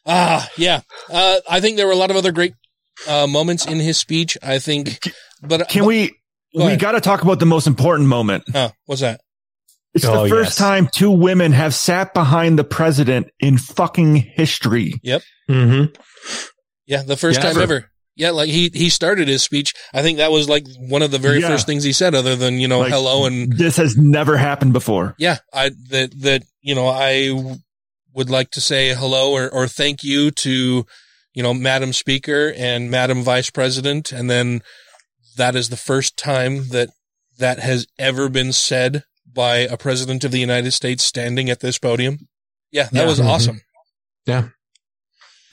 Ah, yeah. Uh, I think there were a lot of other great uh, moments in his speech. I think, but Can we, Go we got to talk about the most important moment. Uh, what's that? It's Oh, the first yes. time two women have sat behind the president in fucking history. Yep. mm-hmm. Yeah, the first Yeah, time for- ever. Yeah, like he he started his speech. I think that was like one of the very Yeah. first things he said, other than you know Like, hello and This has never happened before. yeah. I that that you know I w- would like to say hello or or thank you to you know Madam Speaker and Madam Vice President, and then that is the first time that that has ever been said by a president of the United States standing at this podium. Yeah, that Yeah. was Mhm. awesome. Yeah.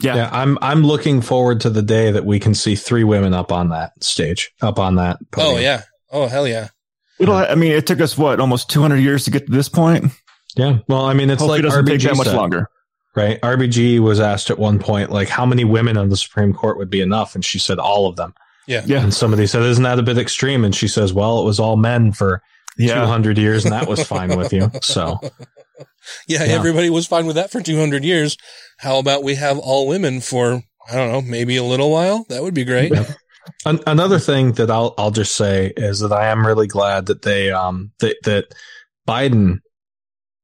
Yeah, I'm I'm looking forward to the day that we can see three women up on that stage, up on that. Podium. Oh yeah. Oh hell yeah. It'll, I mean, it took us what, almost 200 years to get to this point? yeah. Well, I mean, it's Hopefully like it doesn't take that much said, longer. right? RBG was asked at one point, like, how many women on the Supreme Court would be enough, and she said all of them. Yeah. Yeah. And somebody said, "Isn't that a bit extreme?" And she says, "Well, it was all men for Yeah. 200 years, and that was [LAUGHS] fine with you." So Yeah, Yeah. everybody was fine with that for 200 years. How about we have all women for, I don't know, maybe a little while? That would be great. An- another thing that I'll I'll just say is that I am really glad that they um that that Biden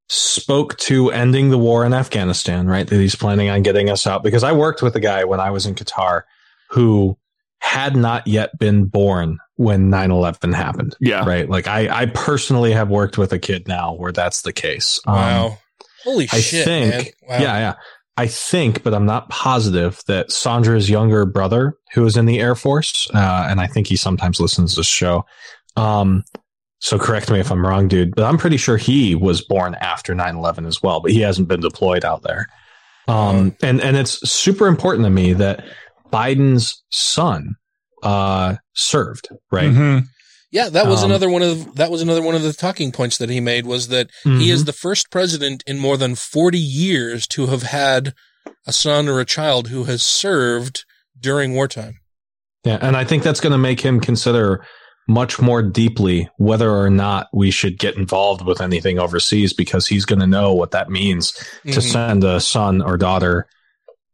spoke to ending the war in Afghanistan, right? That he's planning on getting us out because I worked with a guy when I was in Qatar who had not yet been born when 9/11 happened. Yeah. Right? Like I I personally have worked with a kid now where that's the case. Um, Wow. Holy I shit, think, man. Wow. yeah, yeah. I think, but I'm not positive that Sandra's younger brother, who is in the Air Force, uh, and I think he sometimes listens to this show. Um, so correct me if I'm wrong, dude, but I'm pretty sure he was born after 9/11 as well, but he hasn't been deployed out there. Um, and and it's super important to me that Biden's son uh served, right? Mhm. Yeah, that was Um, another one of that was another one of the talking points that he made was that he is Mhm. the first president in more than 40 years to have had a son or a child who has served during wartime. Yeah, and I think that's going to make him consider much more deeply whether or not we should get involved with anything overseas because he's going to know what that means to Mhm. send a son or daughter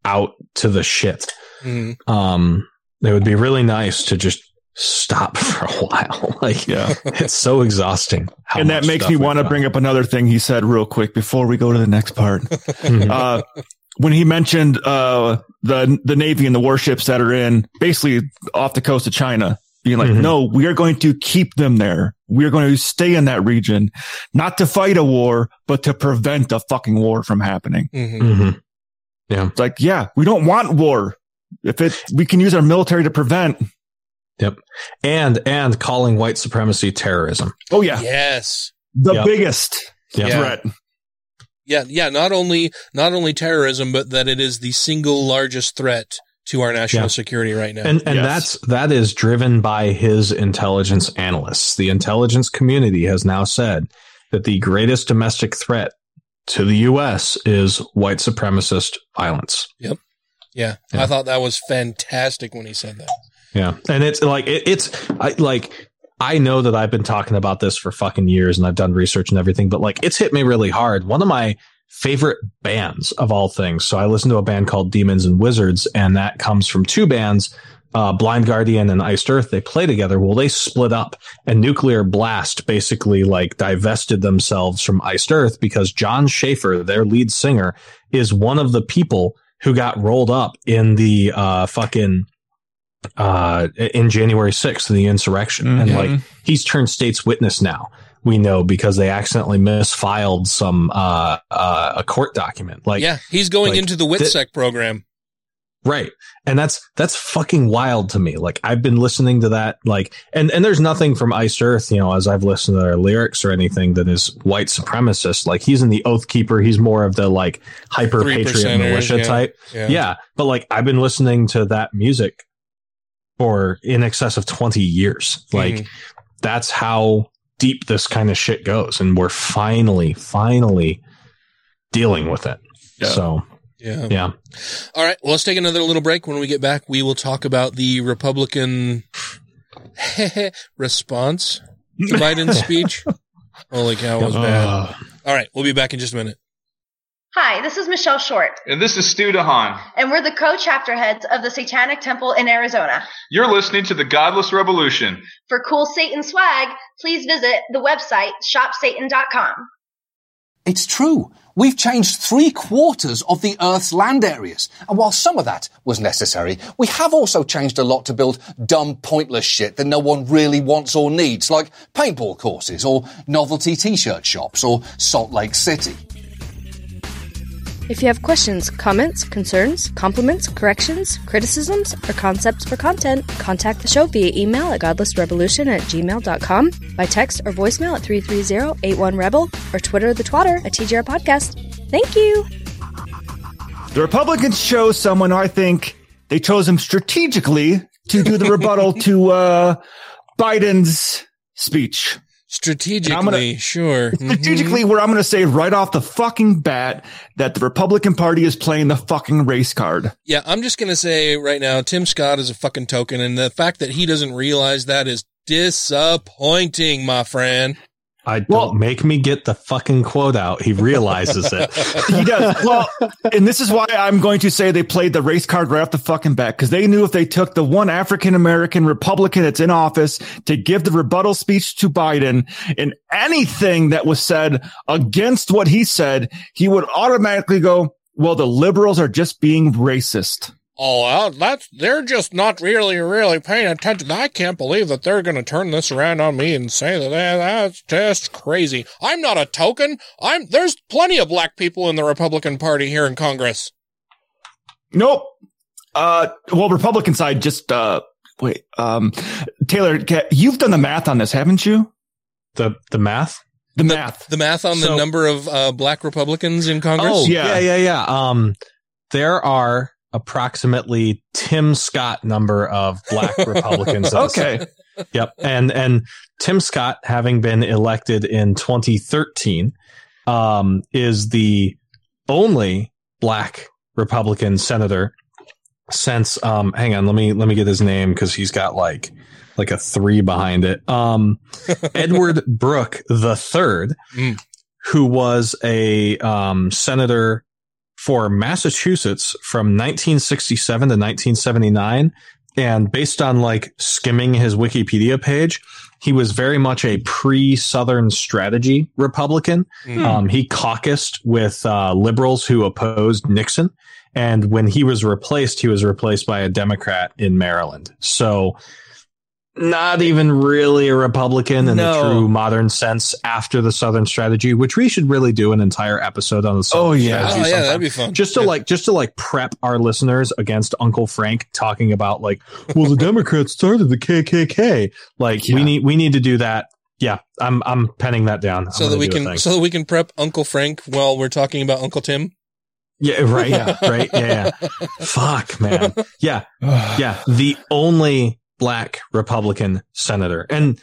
out to the shit. Mhm. Um, it would be really nice to just stop [LAUGHS] for a while. [LAUGHS] like, Yeah. it's so exhausting. how and that makes me want to bring up another thing he said real quick before we go to the next part. [LAUGHS] Mhm. uh, when he mentioned uh, the the navy and the warships that are in basically off the coast of China, being like, Mhm. no, we are going to keep them there. We are going to stay in that region, not to fight a war, but to prevent a fucking war from happening. Mhm. Mhm. Yeah. It's like, yeah, we don't want war. If it, we can use our military to prevent. Yep. And, and calling white supremacy terrorism. Oh yeah, Yes. the Yep. biggest Yep. Yeah. threat. Yeah, yeah, not only not only terrorism but that it is the single largest threat to our national Yeah. security right now. And and Yes. that's that is driven by his intelligence analysts. The intelligence community has now said that the greatest domestic threat to the US is white supremacist violence. Yeah. Yeah. I thought that was fantastic when he said that. Yeah. And it's like it, it's I, like I know that I've been talking about this for fucking years and I've done research and everything, but like it's hit me really hard. One of my favorite bands of all things. So I listen to a band called Demons and Wizards, and that comes from two bands, uh, Blind Guardian and Iced Earth. They play together. Well, they split up and Nuclear Blast basically like divested themselves from Iced Earth because Jon Schaffer, their lead singer, is one of the people who got rolled up in the uh, fucking uh in January 6th in the insurrection and Mhm. like he's turned state's witness now we know because they accidentally misfiled some uh uh a court document like yeah, he's going like, into the WITSEC program. Right and that's that's fucking wild to me like i've been listening to that like and and there's nothing from Iced Earth you know as i've listened to their lyrics or anything that is white supremacist like he's in the oath keeper he's more of the like hyper patriot militia yeah. type Yeah. yeah. but like I've been listening to that music for in excess of 20 years. Like Mhm. that's how deep this kind of shit goes. And we're finally, finally dealing with it. Yeah. So Yeah. yeah. All right. Well, let's take another little break. When we get back, we will talk about the Republican [LAUGHS] response to [LAUGHS] Biden's speech. Holy cow, it was bad. Uh, All right. We'll be back in just a minute. Hi, this is Michelle Shortt, And this is Stu DeHaan. and we're the co chapter heads of the Satanic Temple in Arizona. You're listening to the Godless Revolution. For cool Satan swag, please visit the website shopsatan.com. It's true. We've changed three quarters of the Earth's land areas. And while some of that was necessary, we have also changed a lot to build dumb, pointless shit that no one really wants or needs, like paintball courses or novelty t-shirt shops or Salt Lake City. If you have questions, comments, concerns, compliments, corrections, criticisms, or concepts for content, contact the show via email at godlessrevolution at gmail.com, by text or voicemail at 330-81-REBEL, or Twitter the twatter at TGR Podcast. Thank you! The Republicans chose someone I think they chose him strategically to do the rebuttal [LAUGHS] to uh, Biden's speech. Strategically, I'm gonna- sure. [LAUGHS] Strategically, mm-hmm. where I'm going to say right off the fucking bat that the Republican Party is playing the fucking race card. Yeah, I'm just going to say right now, Tim Scott is a fucking token. And the fact that he doesn't realize that is disappointing, my friend. I don't make me get the fucking quote out. He realizes it. [LAUGHS] He does. Well, and this is why I'm going to say they played the race card right off the fucking back because they knew if they took the one African American Republican that's in office to give the rebuttal speech to Biden and anything that was said against what he said, he would automatically go, well, the liberals are just being racist. Oh, well, that's they're just not really, really paying attention. I can't believe that they're going to turn this around on me and say that eh, that's just crazy. I'm not a token. I'm there's plenty of black people in the Republican Party here in Congress. Nope. Uh, well, Republican side just, uh, wait, um, Taylor, you've done the math on this, haven't you? The, the math? The math. The math on the number of uh, black Republicans in Congress. Oh, yeah, yeah, yeah. Um, there are approximately Tim Scott number of black [LAUGHS] Republicans. Okay. Yep. And, and Tim Scott, having been elected in 2013, um, is the only black Republican senator since, um, hang on, let me, let me get his name because he's got like, like a three behind it. Um, [LAUGHS] Edward Brooke the third, Mm. who was a um, senator for Massachusetts from 1967 to 1979. And based on like skimming his Wikipedia page, he was very much a pre-Southern strategy Republican. Mm. Um, he caucused with uh, liberals who opposed Nixon. And when he was replaced, he was replaced by a Democrat in Maryland. So not even really a Republican in No. the true modern sense after the Southern strategy, which we should really do an entire episode on the Southern Oh, yeah. strategy Oh, yeah, that'd be fun. Just to Yeah. like, just to like prep our listeners against Uncle Frank talking about like, well, the Democrats started the KKK. Like, we need, we need to do that. Yeah, I'm, I'm penning that down. I'm so that we can so that we can prep Uncle Frank while we're talking about Uncle Tim. Yeah, right. Yeah, right. Yeah, yeah. [LAUGHS] Fuck, man. Yeah, [SIGHS] yeah. The only black Republican senator, and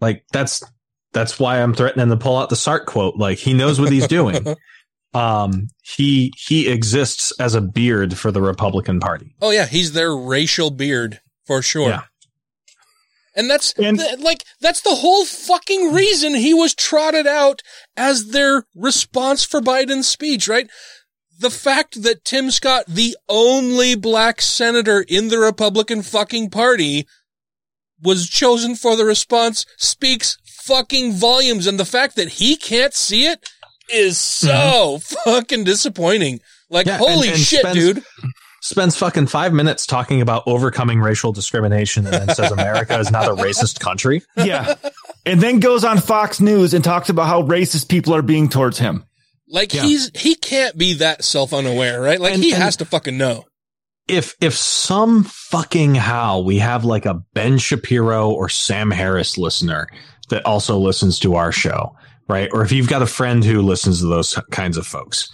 like that's that's why I'm threatening to pull out the Sark quote. Like he knows what he's doing. [LAUGHS] um, he he exists as a beard for the Republican Party. Oh yeah, he's their racial beard for sure. Yeah. And that's And- th- like that's the whole fucking reason he was trotted out as their response for Biden's speech, right? The fact that Tim Scott, the only black senator in the Republican fucking party, was chosen for the response speaks fucking volumes. And the fact that he can't see it is so fucking disappointing. Like, Mm-hmm. Yeah, and- holy and shit, spends- dude. Spends fucking five minutes talking about overcoming racial discrimination, and then says America is not a racist country. Yeah. and then goes on Fox News and talks about how racist people are being towards him. Like Yeah. he's he can't be that self unaware, right? Like And- he has to fucking know. if if some fucking how we have like a Ben Shapiro or Sam Harris listener that also listens to our show, right? Or if you've got a friend who listens to those kinds of folks,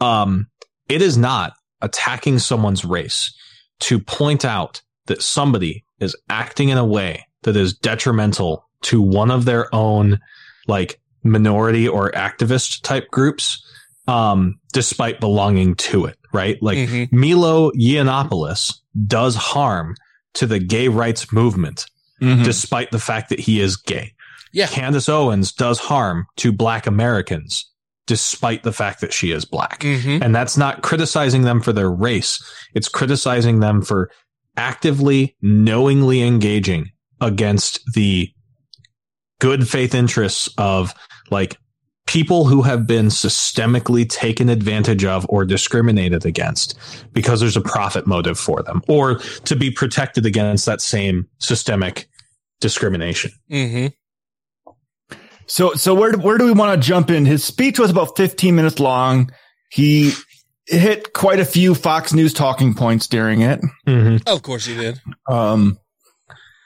um, it is not attacking someone's race to point out that somebody is acting in a way that is detrimental to one of their own like minority or activist type groups um despite belonging to it right like Mhm. Milo Yiannopoulos does harm to the gay rights movement despite the fact that he is gay Yeah. Candace Owens does harm to black Americans despite the fact that she is black Mhm. and that's not criticizing them for their race. It's criticizing them for actively, knowingly engaging against the good faith interests of like people who have been systemically taken advantage of or discriminated against because there's a profit motive for them or to be protected against that same systemic discrimination. Mm-hmm. So, so where, where do we want to jump in? His speech was about 15 minutes long. He hit quite a few Fox News talking points during it. Of course he did. Um,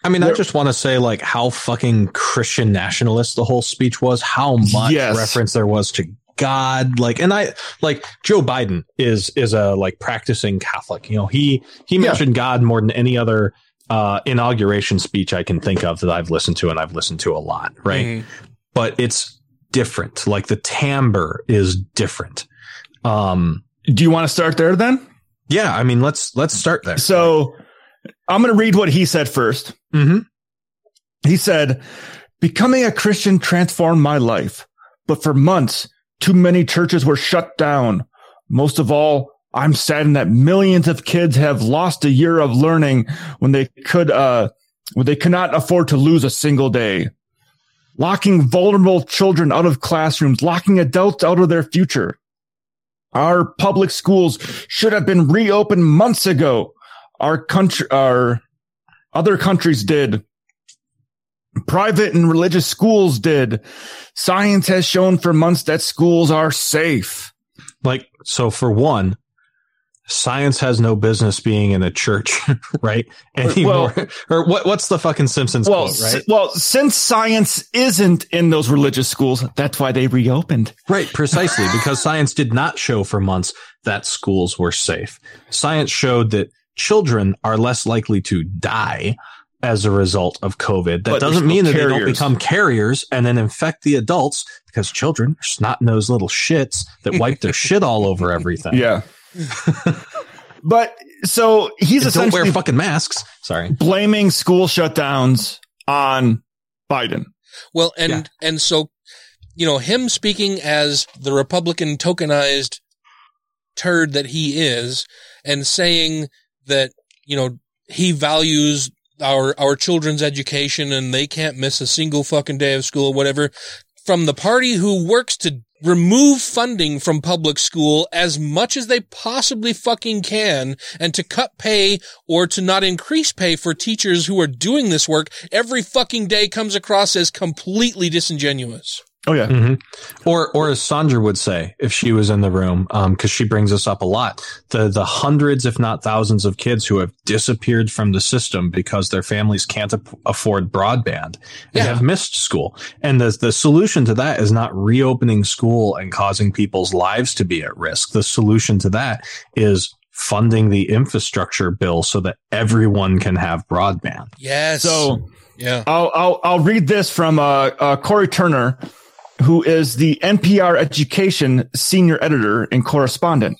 I mean, I just want to say like how fucking Christian nationalist the whole speech was, how much Yes. reference there was to God, like, and I like Joe Biden is is a like practicing Catholic. You know, he he Yeah. mentioned God more than any other uh, inauguration speech I can think of that I've listened to, and I've listened to a lot, right? Mhm. But it's different. Like the timbre is different. Um, do you want to start there then? yeah, I mean, let's let's start there. So I'm going to read what he said first. Mm-hmm. He said, becoming a Christian transformed my life, but for months, too many churches were shut down. Most of all, I'm saddened that millions of kids have lost a year of learning when they could, uh, when they cannot afford to lose a single day. Locking vulnerable children out of classrooms, locking adults out of their future. Our public schools should have been reopened months ago. Our country, our other countries did. Private and religious schools did. Science has shown for months that schools are safe. Like, so for one, science has no business being in a church, [LAUGHS] right? Anymore. [LAUGHS] or what? What's the fucking Simpsons Well, quote, right? s- well, since science isn't in those religious schools, that's why they reopened. Right, precisely, because science did not show for months that schools were safe. Science showed that children are less likely to die as a result of COVID. That But doesn't mean that still they don't become carriers and then infect the adults because children are snot nosed little shits that wipe their [LAUGHS] shit all over everything. Yeah. [LAUGHS] but so he's And don't wear fucking masks. Sorry. blaming school shutdowns on Biden. Well, and and so you know him speaking as the Republican tokenized turd that he is, and saying that you know he values our our children's education and they can't miss a single fucking day of school, or whatever. From the party who works to remove funding from public school as much as they possibly fucking can and to cut pay or to not increase pay for teachers who are doing this work every fucking day comes across as completely disingenuous. Oh yeah. hmm Or, or as Sandra would say, if she was in the room, um, cause she brings us up a lot, the, the hundreds, if not thousands of kids who have disappeared from the system because their families can't ap- afford broadband and Yeah. have missed school. And the, the solution to that is not reopening school and causing people's lives to be at risk. The solution to that is funding the infrastructure bill so that everyone can have broadband. Yes. So yeah, I'll I'll I'll read this from uh, uh Cory Turner, who is the NPR Education senior editor and correspondent.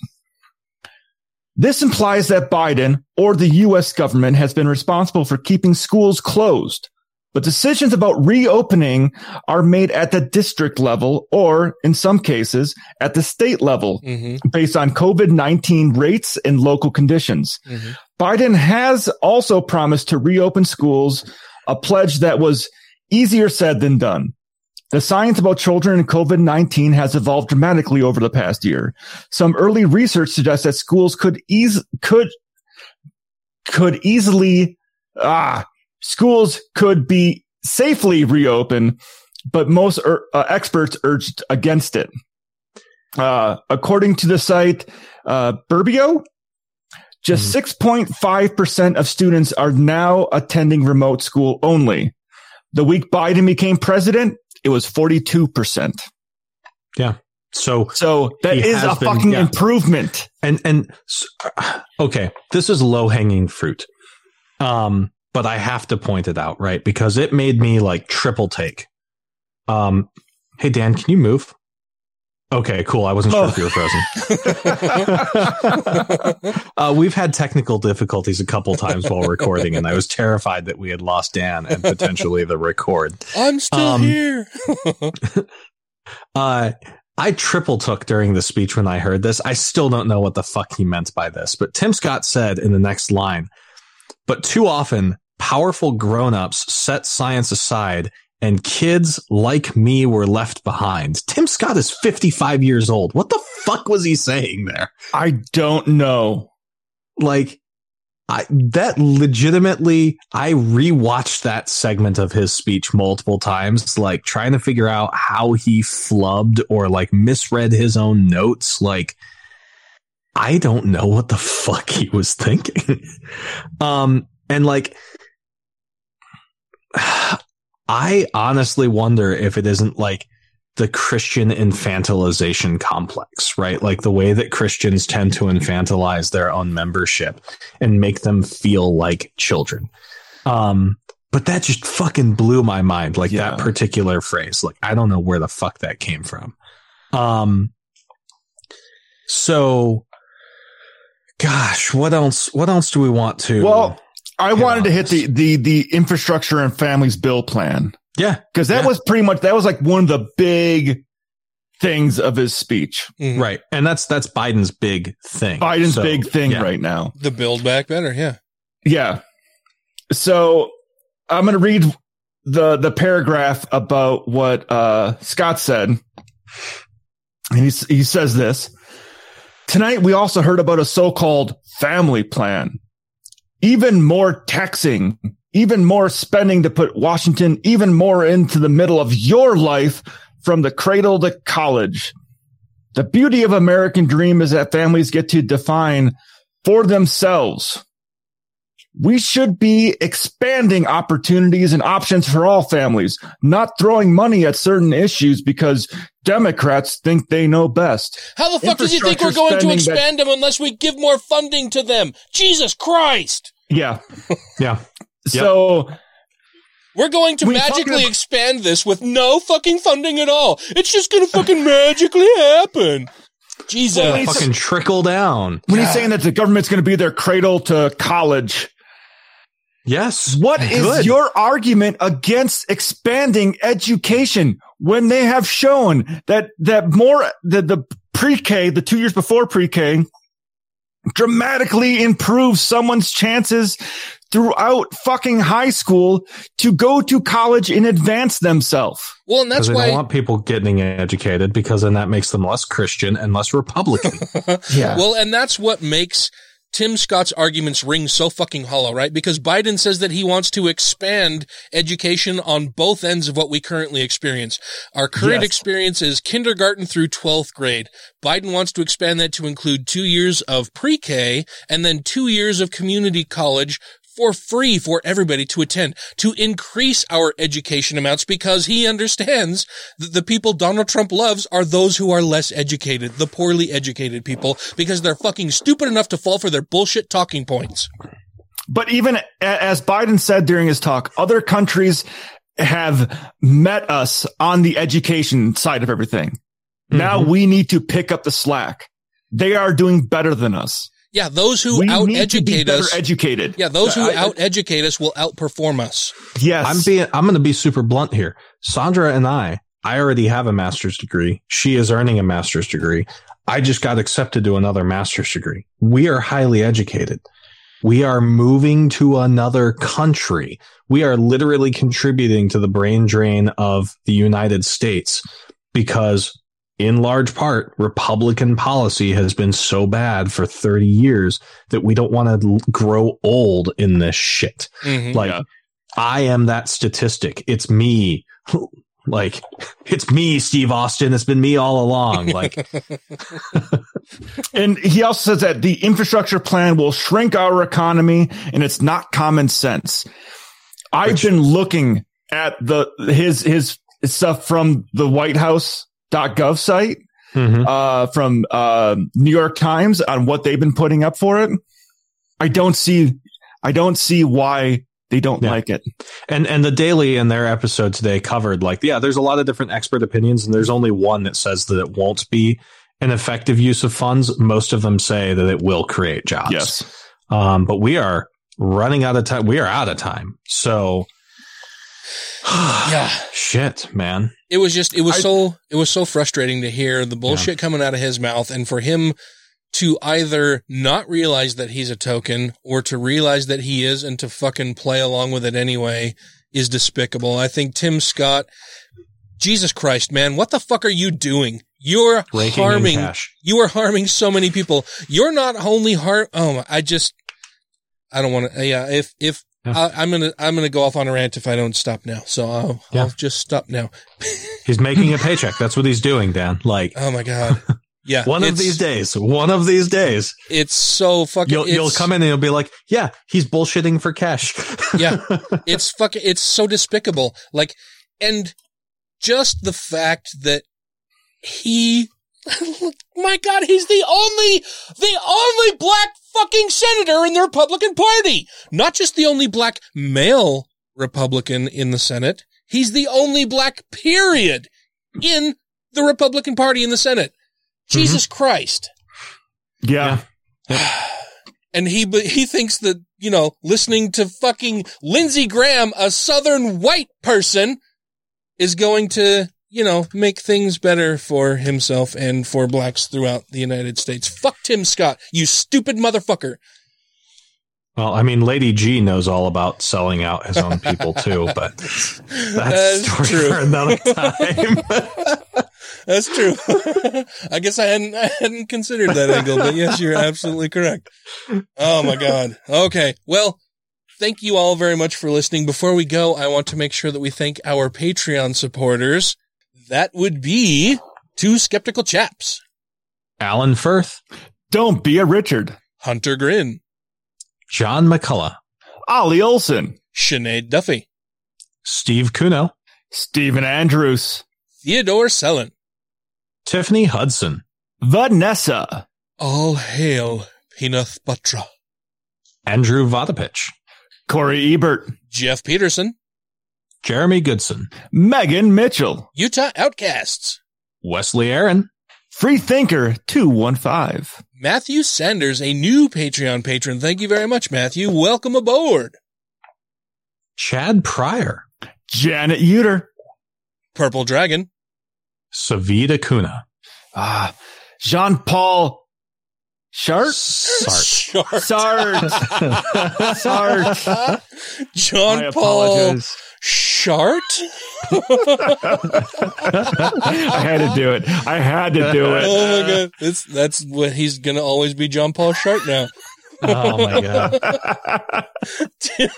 This implies that Biden or the U.S. government has been responsible for keeping schools closed, but decisions about reopening are made at the district level or, in some cases, at the state level Mm-hmm. based on COVID-19 rates and local conditions. Mm-hmm. Biden has also promised to reopen schools, a pledge that was easier said than done. The science about children and COVID-19 has evolved dramatically over the past year. Some early research suggests that schools could ease, could, could easily, ah, schools could be safely reopened, but most er, uh, experts urged against it. Uh, according to the site, uh, Burbio, just 6.5% of students are now attending remote school only. The week Biden became president, it was 42%. Yeah. So, so that is a been- fucking yeah. improvement. And and okay, this is low hanging fruit. Um, but I have to point it out, right? Because it made me like triple take. Um, hey Dan, can you move? Okay, cool. I wasn't sure if you were frozen. [LAUGHS] uh, we've had technical difficulties a couple times while recording, and I was terrified that we had lost Dan and potentially the record. I'm still Um, here. [LAUGHS] Uh, I triple took during the speech when I heard this. I still don't know what the fuck he meant by this, but Tim Scott said in the next line, but too often powerful grown-ups set science aside and kids like me were left behind. Tim Scott is 55 years old. What the fuck was he saying there? I don't know. Like, I, that legitimately, I rewatched that segment of his speech multiple times, like trying to figure out how he flubbed or like misread his own notes. Like, I don't know what the [LAUGHS] fuck he was thinking. [LAUGHS] um, and like, I honestly wonder if it isn't like the Christian infantilization complex, right? Like the way that Christians tend to infantilize their own membership and make them feel like children. Um, but that just fucking blew my mind. Like that particular phrase. Like, I don't know where the fuck that came from. Um, so gosh, what else, what else do we want to? Well, I wanted to hit the, the, the infrastructure and families bill plan. Yeah. Cause that Yeah. was pretty much, that was like one of the big things of his speech. Right. And that's, that's Biden's big thing. Biden's So, big thing yeah. right now. The build back better, yeah. Yeah. So I'm going to read the, the paragraph about what, uh, Scott said. And he, he says this tonight. We also heard about a so-called family plan, even more taxing, even more spending to put Washington even more into the middle of your life from the cradle to college. The beauty of American dream is that families get to define for themselves. We should be expanding opportunities and options for all families, not throwing money at certain issues because Democrats think they know best. How the fuck do you think we're going to spending that- expand them unless we give more funding to them? Jesus Christ! Yeah. [LAUGHS] [LAUGHS] Yeah. So We're going to When you're magically about- expand this with no fucking funding at all. It's just going to fucking [LAUGHS] magically happen. Jesus. Well, Fucking trickle down. when he's saying that the government's going to be their cradle to college, Yes. What is Good. your argument against expanding education when they have shown that that more that the pre-K, the two years before pre-K, dramatically improves someone's chances throughout fucking high school to go to college and advance themselves. Well, and Because that's they don't want people getting educated because then that makes them less Christian and less Republican. [LAUGHS] Yeah. Well, and that's what makes Tim Scott's arguments ring so fucking hollow, right? Because Biden says that he wants to expand education on both ends of what we currently experience. Our current Yes. experience is kindergarten through 12th grade. Biden wants to expand that to include two years of pre-K and then two years of community college for free for everybody to attend to increase our education amounts because he understands that the people Donald Trump loves are those who are less educated, the poorly educated people, because they're fucking stupid enough to fall for their bullshit talking points. But even as Biden said during his talk, other countries have met us on the education side of everything. Now mm-hmm. we need to pick up the slack. They are doing better than us. Yeah, those who We out need to be educate better us. educated. Yeah, those who I- I- out educate us will outperform us. Yes. I'm being I'm going to be super blunt here. Sandra and I, I already have a master's degree. She is earning a master's degree. I just got accepted to another master's degree. We are highly educated. We are moving to another country. We are literally contributing to the brain drain of the United States because in large part, Republican policy has been so bad for 30 years that we don't want to grow old in this shit. Mhm. Like, I am that statistic. It's me. [LAUGHS] Like, it's me, Steve Austin. It's been me all along. Like, [LAUGHS] And he also says that the infrastructure plan will shrink our economy and it's not common sense. I've been looking at the, his, his stuff from the White House.gov site, mhm. uh, from, uh, New York Times on what they've been putting up for it. I don't see, I don't see why they don't Yeah. like it. and and the daily in their episode today covered like, yeah, there's a lot of different expert opinions, and there's only one that says that it won't be an effective use of funds. Most of them say that it will create jobs. Yes. Um, but we are running out of time. We are out of time. So, [SIGHS] Yeah. shit, man. It was just, it was I- so, it was so frustrating to hear the bullshit coming out of his mouth and for him to either not realize that he's a token or to realize that he is and to fucking play along with it anyway is despicable. I think Tim Scott, Jesus Christ, man, what the fuck are you doing? You're Raking harming, you are harming so many people. You're not only harm, oh, I just, I don't want to, yeah, if, if, Yeah. I, I'm gonna, I'm gonna go off on a rant if I don't stop now. So I'll, Yeah. I'll just stop now. [LAUGHS] He's making a paycheck. That's what he's doing, Dan. Like, Oh my God. [LAUGHS] Yeah. one of these days, one of these days, It's so fucking. you'll, you'll come in and you'll be like, yeah, he's bullshitting for cash. [LAUGHS] yeah. It's fucking, it's so despicable. Like, and just the fact that he, [LAUGHS] my God, he's the only, the only black fucking senator in the Republican Party. Not just the only black male Republican in the Senate. He's the only black period in the Republican Party in the Senate. Mm-hmm. Jesus Christ. Yeah. [SIGHS] and he he thinks that you know listening to fucking Lindsey Graham, a Southern white person, is going to you know make things better for himself and for blacks throughout the United States. Fuck Tim Scott, you stupid motherfucker. Well, I mean, Lady G knows all about selling out his own people too, [LAUGHS] but that's That's story true. for another time. [LAUGHS] That's true. [LAUGHS] I guess I hadn't I hadn't considered that angle, but yes, you're absolutely correct. Oh my god. Okay. Well, thank you all very much for listening. Before we go, I want to make sure that we thank our Patreon supporters. That would be two skeptical chaps. Alan Firth, Don't be a Richard. Hunter Grin, John McCullough, Ollie Olson, Sinead Duffy, Steve Kuno, Stephen Andrews, Theodore Sellen, Tiffany Hudson, Vanessa, All hail Peanut Batra, Andrew Vodopich, Corey Ebert, Jeff Peterson, Jeremy Goodson, Megan Mitchell, Utah Outcasts, Wesley Aaron, Freethinker 215, Matthew Sanders, a new Patreon patron. Thank you very much, Matthew. Welcome aboard. Chad Pryor, Janet Uter, Purple Dragon, Savita Kuna, ah, Jean Paul Shart? Sart, Shart. Sart. Sart. [LAUGHS] John I Paul apologize. Shart? [LAUGHS] I had to do it. I had to do it. [LAUGHS] Oh my god. That's that's what he's gonna always be John Paul Shart now. Oh my god. [LAUGHS] Tim,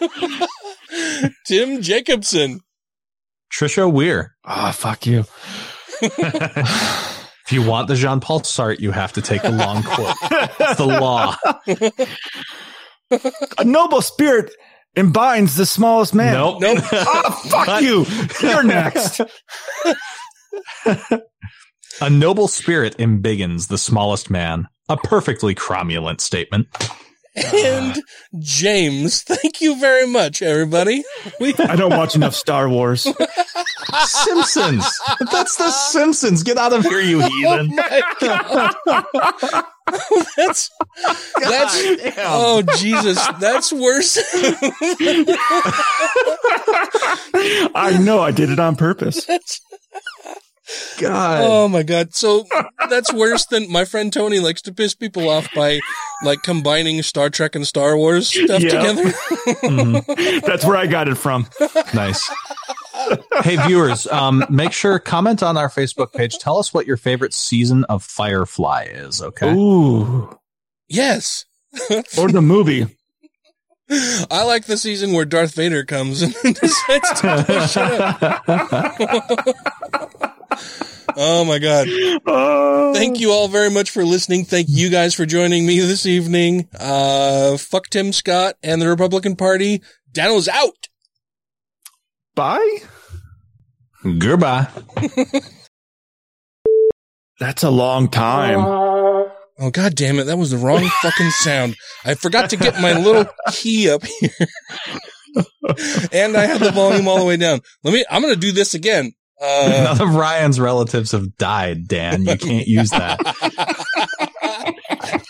Tim Jacobson. Trisha Weir. Ah, fuck you. If you want the Jean Paul Sartre, you have to take the long quote. It's the law. A noble spirit embinds the smallest man. Nope. Nope. Ah, fuck [LAUGHS] you. You're next. [LAUGHS] A noble spirit embiggens the smallest man. A perfectly cromulent statement. And James. Thank you very much, everybody. We [LAUGHS] I don't watch enough Star Wars. Simpsons. That's the Simpsons. Get out of here, you heathen. [LAUGHS] Oh [LAUGHS] that's that's oh Jesus, that's worse. I know I did it on purpose. God. Oh my god. So that's worse than my friend Tony likes to piss people off by like combining Star Trek and Star Wars stuff Yeah. together. Mhm. That's where I got it from. Nice. Hey viewers, um, make sure comment on our Facebook page. Tell us what your favorite season of Firefly is. Okay. Ooh. yes. [LAUGHS] Or the movie. [LAUGHS] I like the season where Darth Vader comes and [LAUGHS] decides to push it up. Oh my god. Oh. Thank you all very much for listening. Thank you guys for joining me this evening. Uh fuck Tim Scott and the Republican Party. Daniel's out. Bye. Goodbye. That's a long time. Oh god damn it, that was the wrong fucking sound. I forgot to get my little key up here. [LAUGHS] and I had the volume all the way down. Let me I'm gonna do this again. Uh None of Ryan's relatives have died, Dan. You can't use that. [LAUGHS]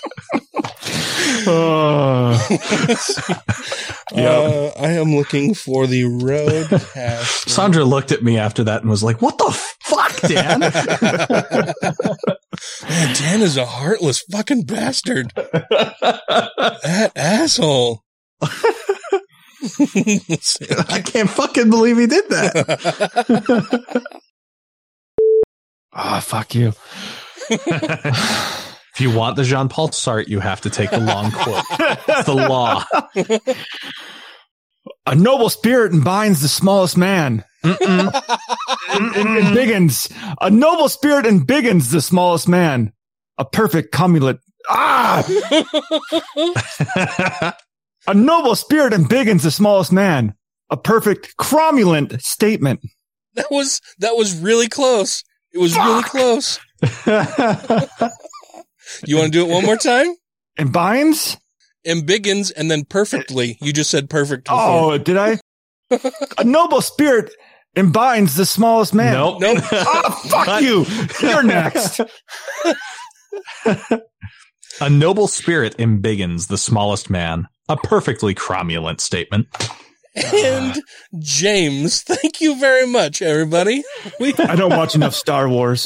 Oh. [LAUGHS] uh, I am looking for the road [LAUGHS] past. Sandra looked at me after that and was like, "What the fuck, Dan?" Man, Dan is a heartless fucking bastard. that asshole. I can't fucking believe he did that. [LAUGHS] Ah, fuck you. [LAUGHS] if you want the Jean Paul Sartre, you have to take the long quote. It's the law. A noble spirit embinds the smallest man. And, and, and biggins. A noble spirit embiggens the smallest man. A perfect cumulate. Ah! [LAUGHS] A noble spirit embiggens the smallest man. A perfect cromulent statement. That was that was really close. It was really close. [LAUGHS] You want to do it one more time? Embinds? Embiggens and then perfectly. You just said perfect. before. Oh, did I? A noble spirit embinds the smallest man. Nope. Nope. [LAUGHS] Ah, fuck you. You're next. [LAUGHS] A noble spirit embiggens the smallest man. A perfectly cromulent statement. And James, thank you very much, everybody. We [LAUGHS] I don't watch enough Star Wars.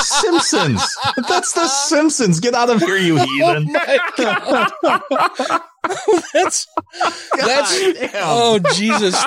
Simpsons. That's the Simpsons. Get out of here, you heathen. [LAUGHS] Oh [LAUGHS] that's that's oh Jesus.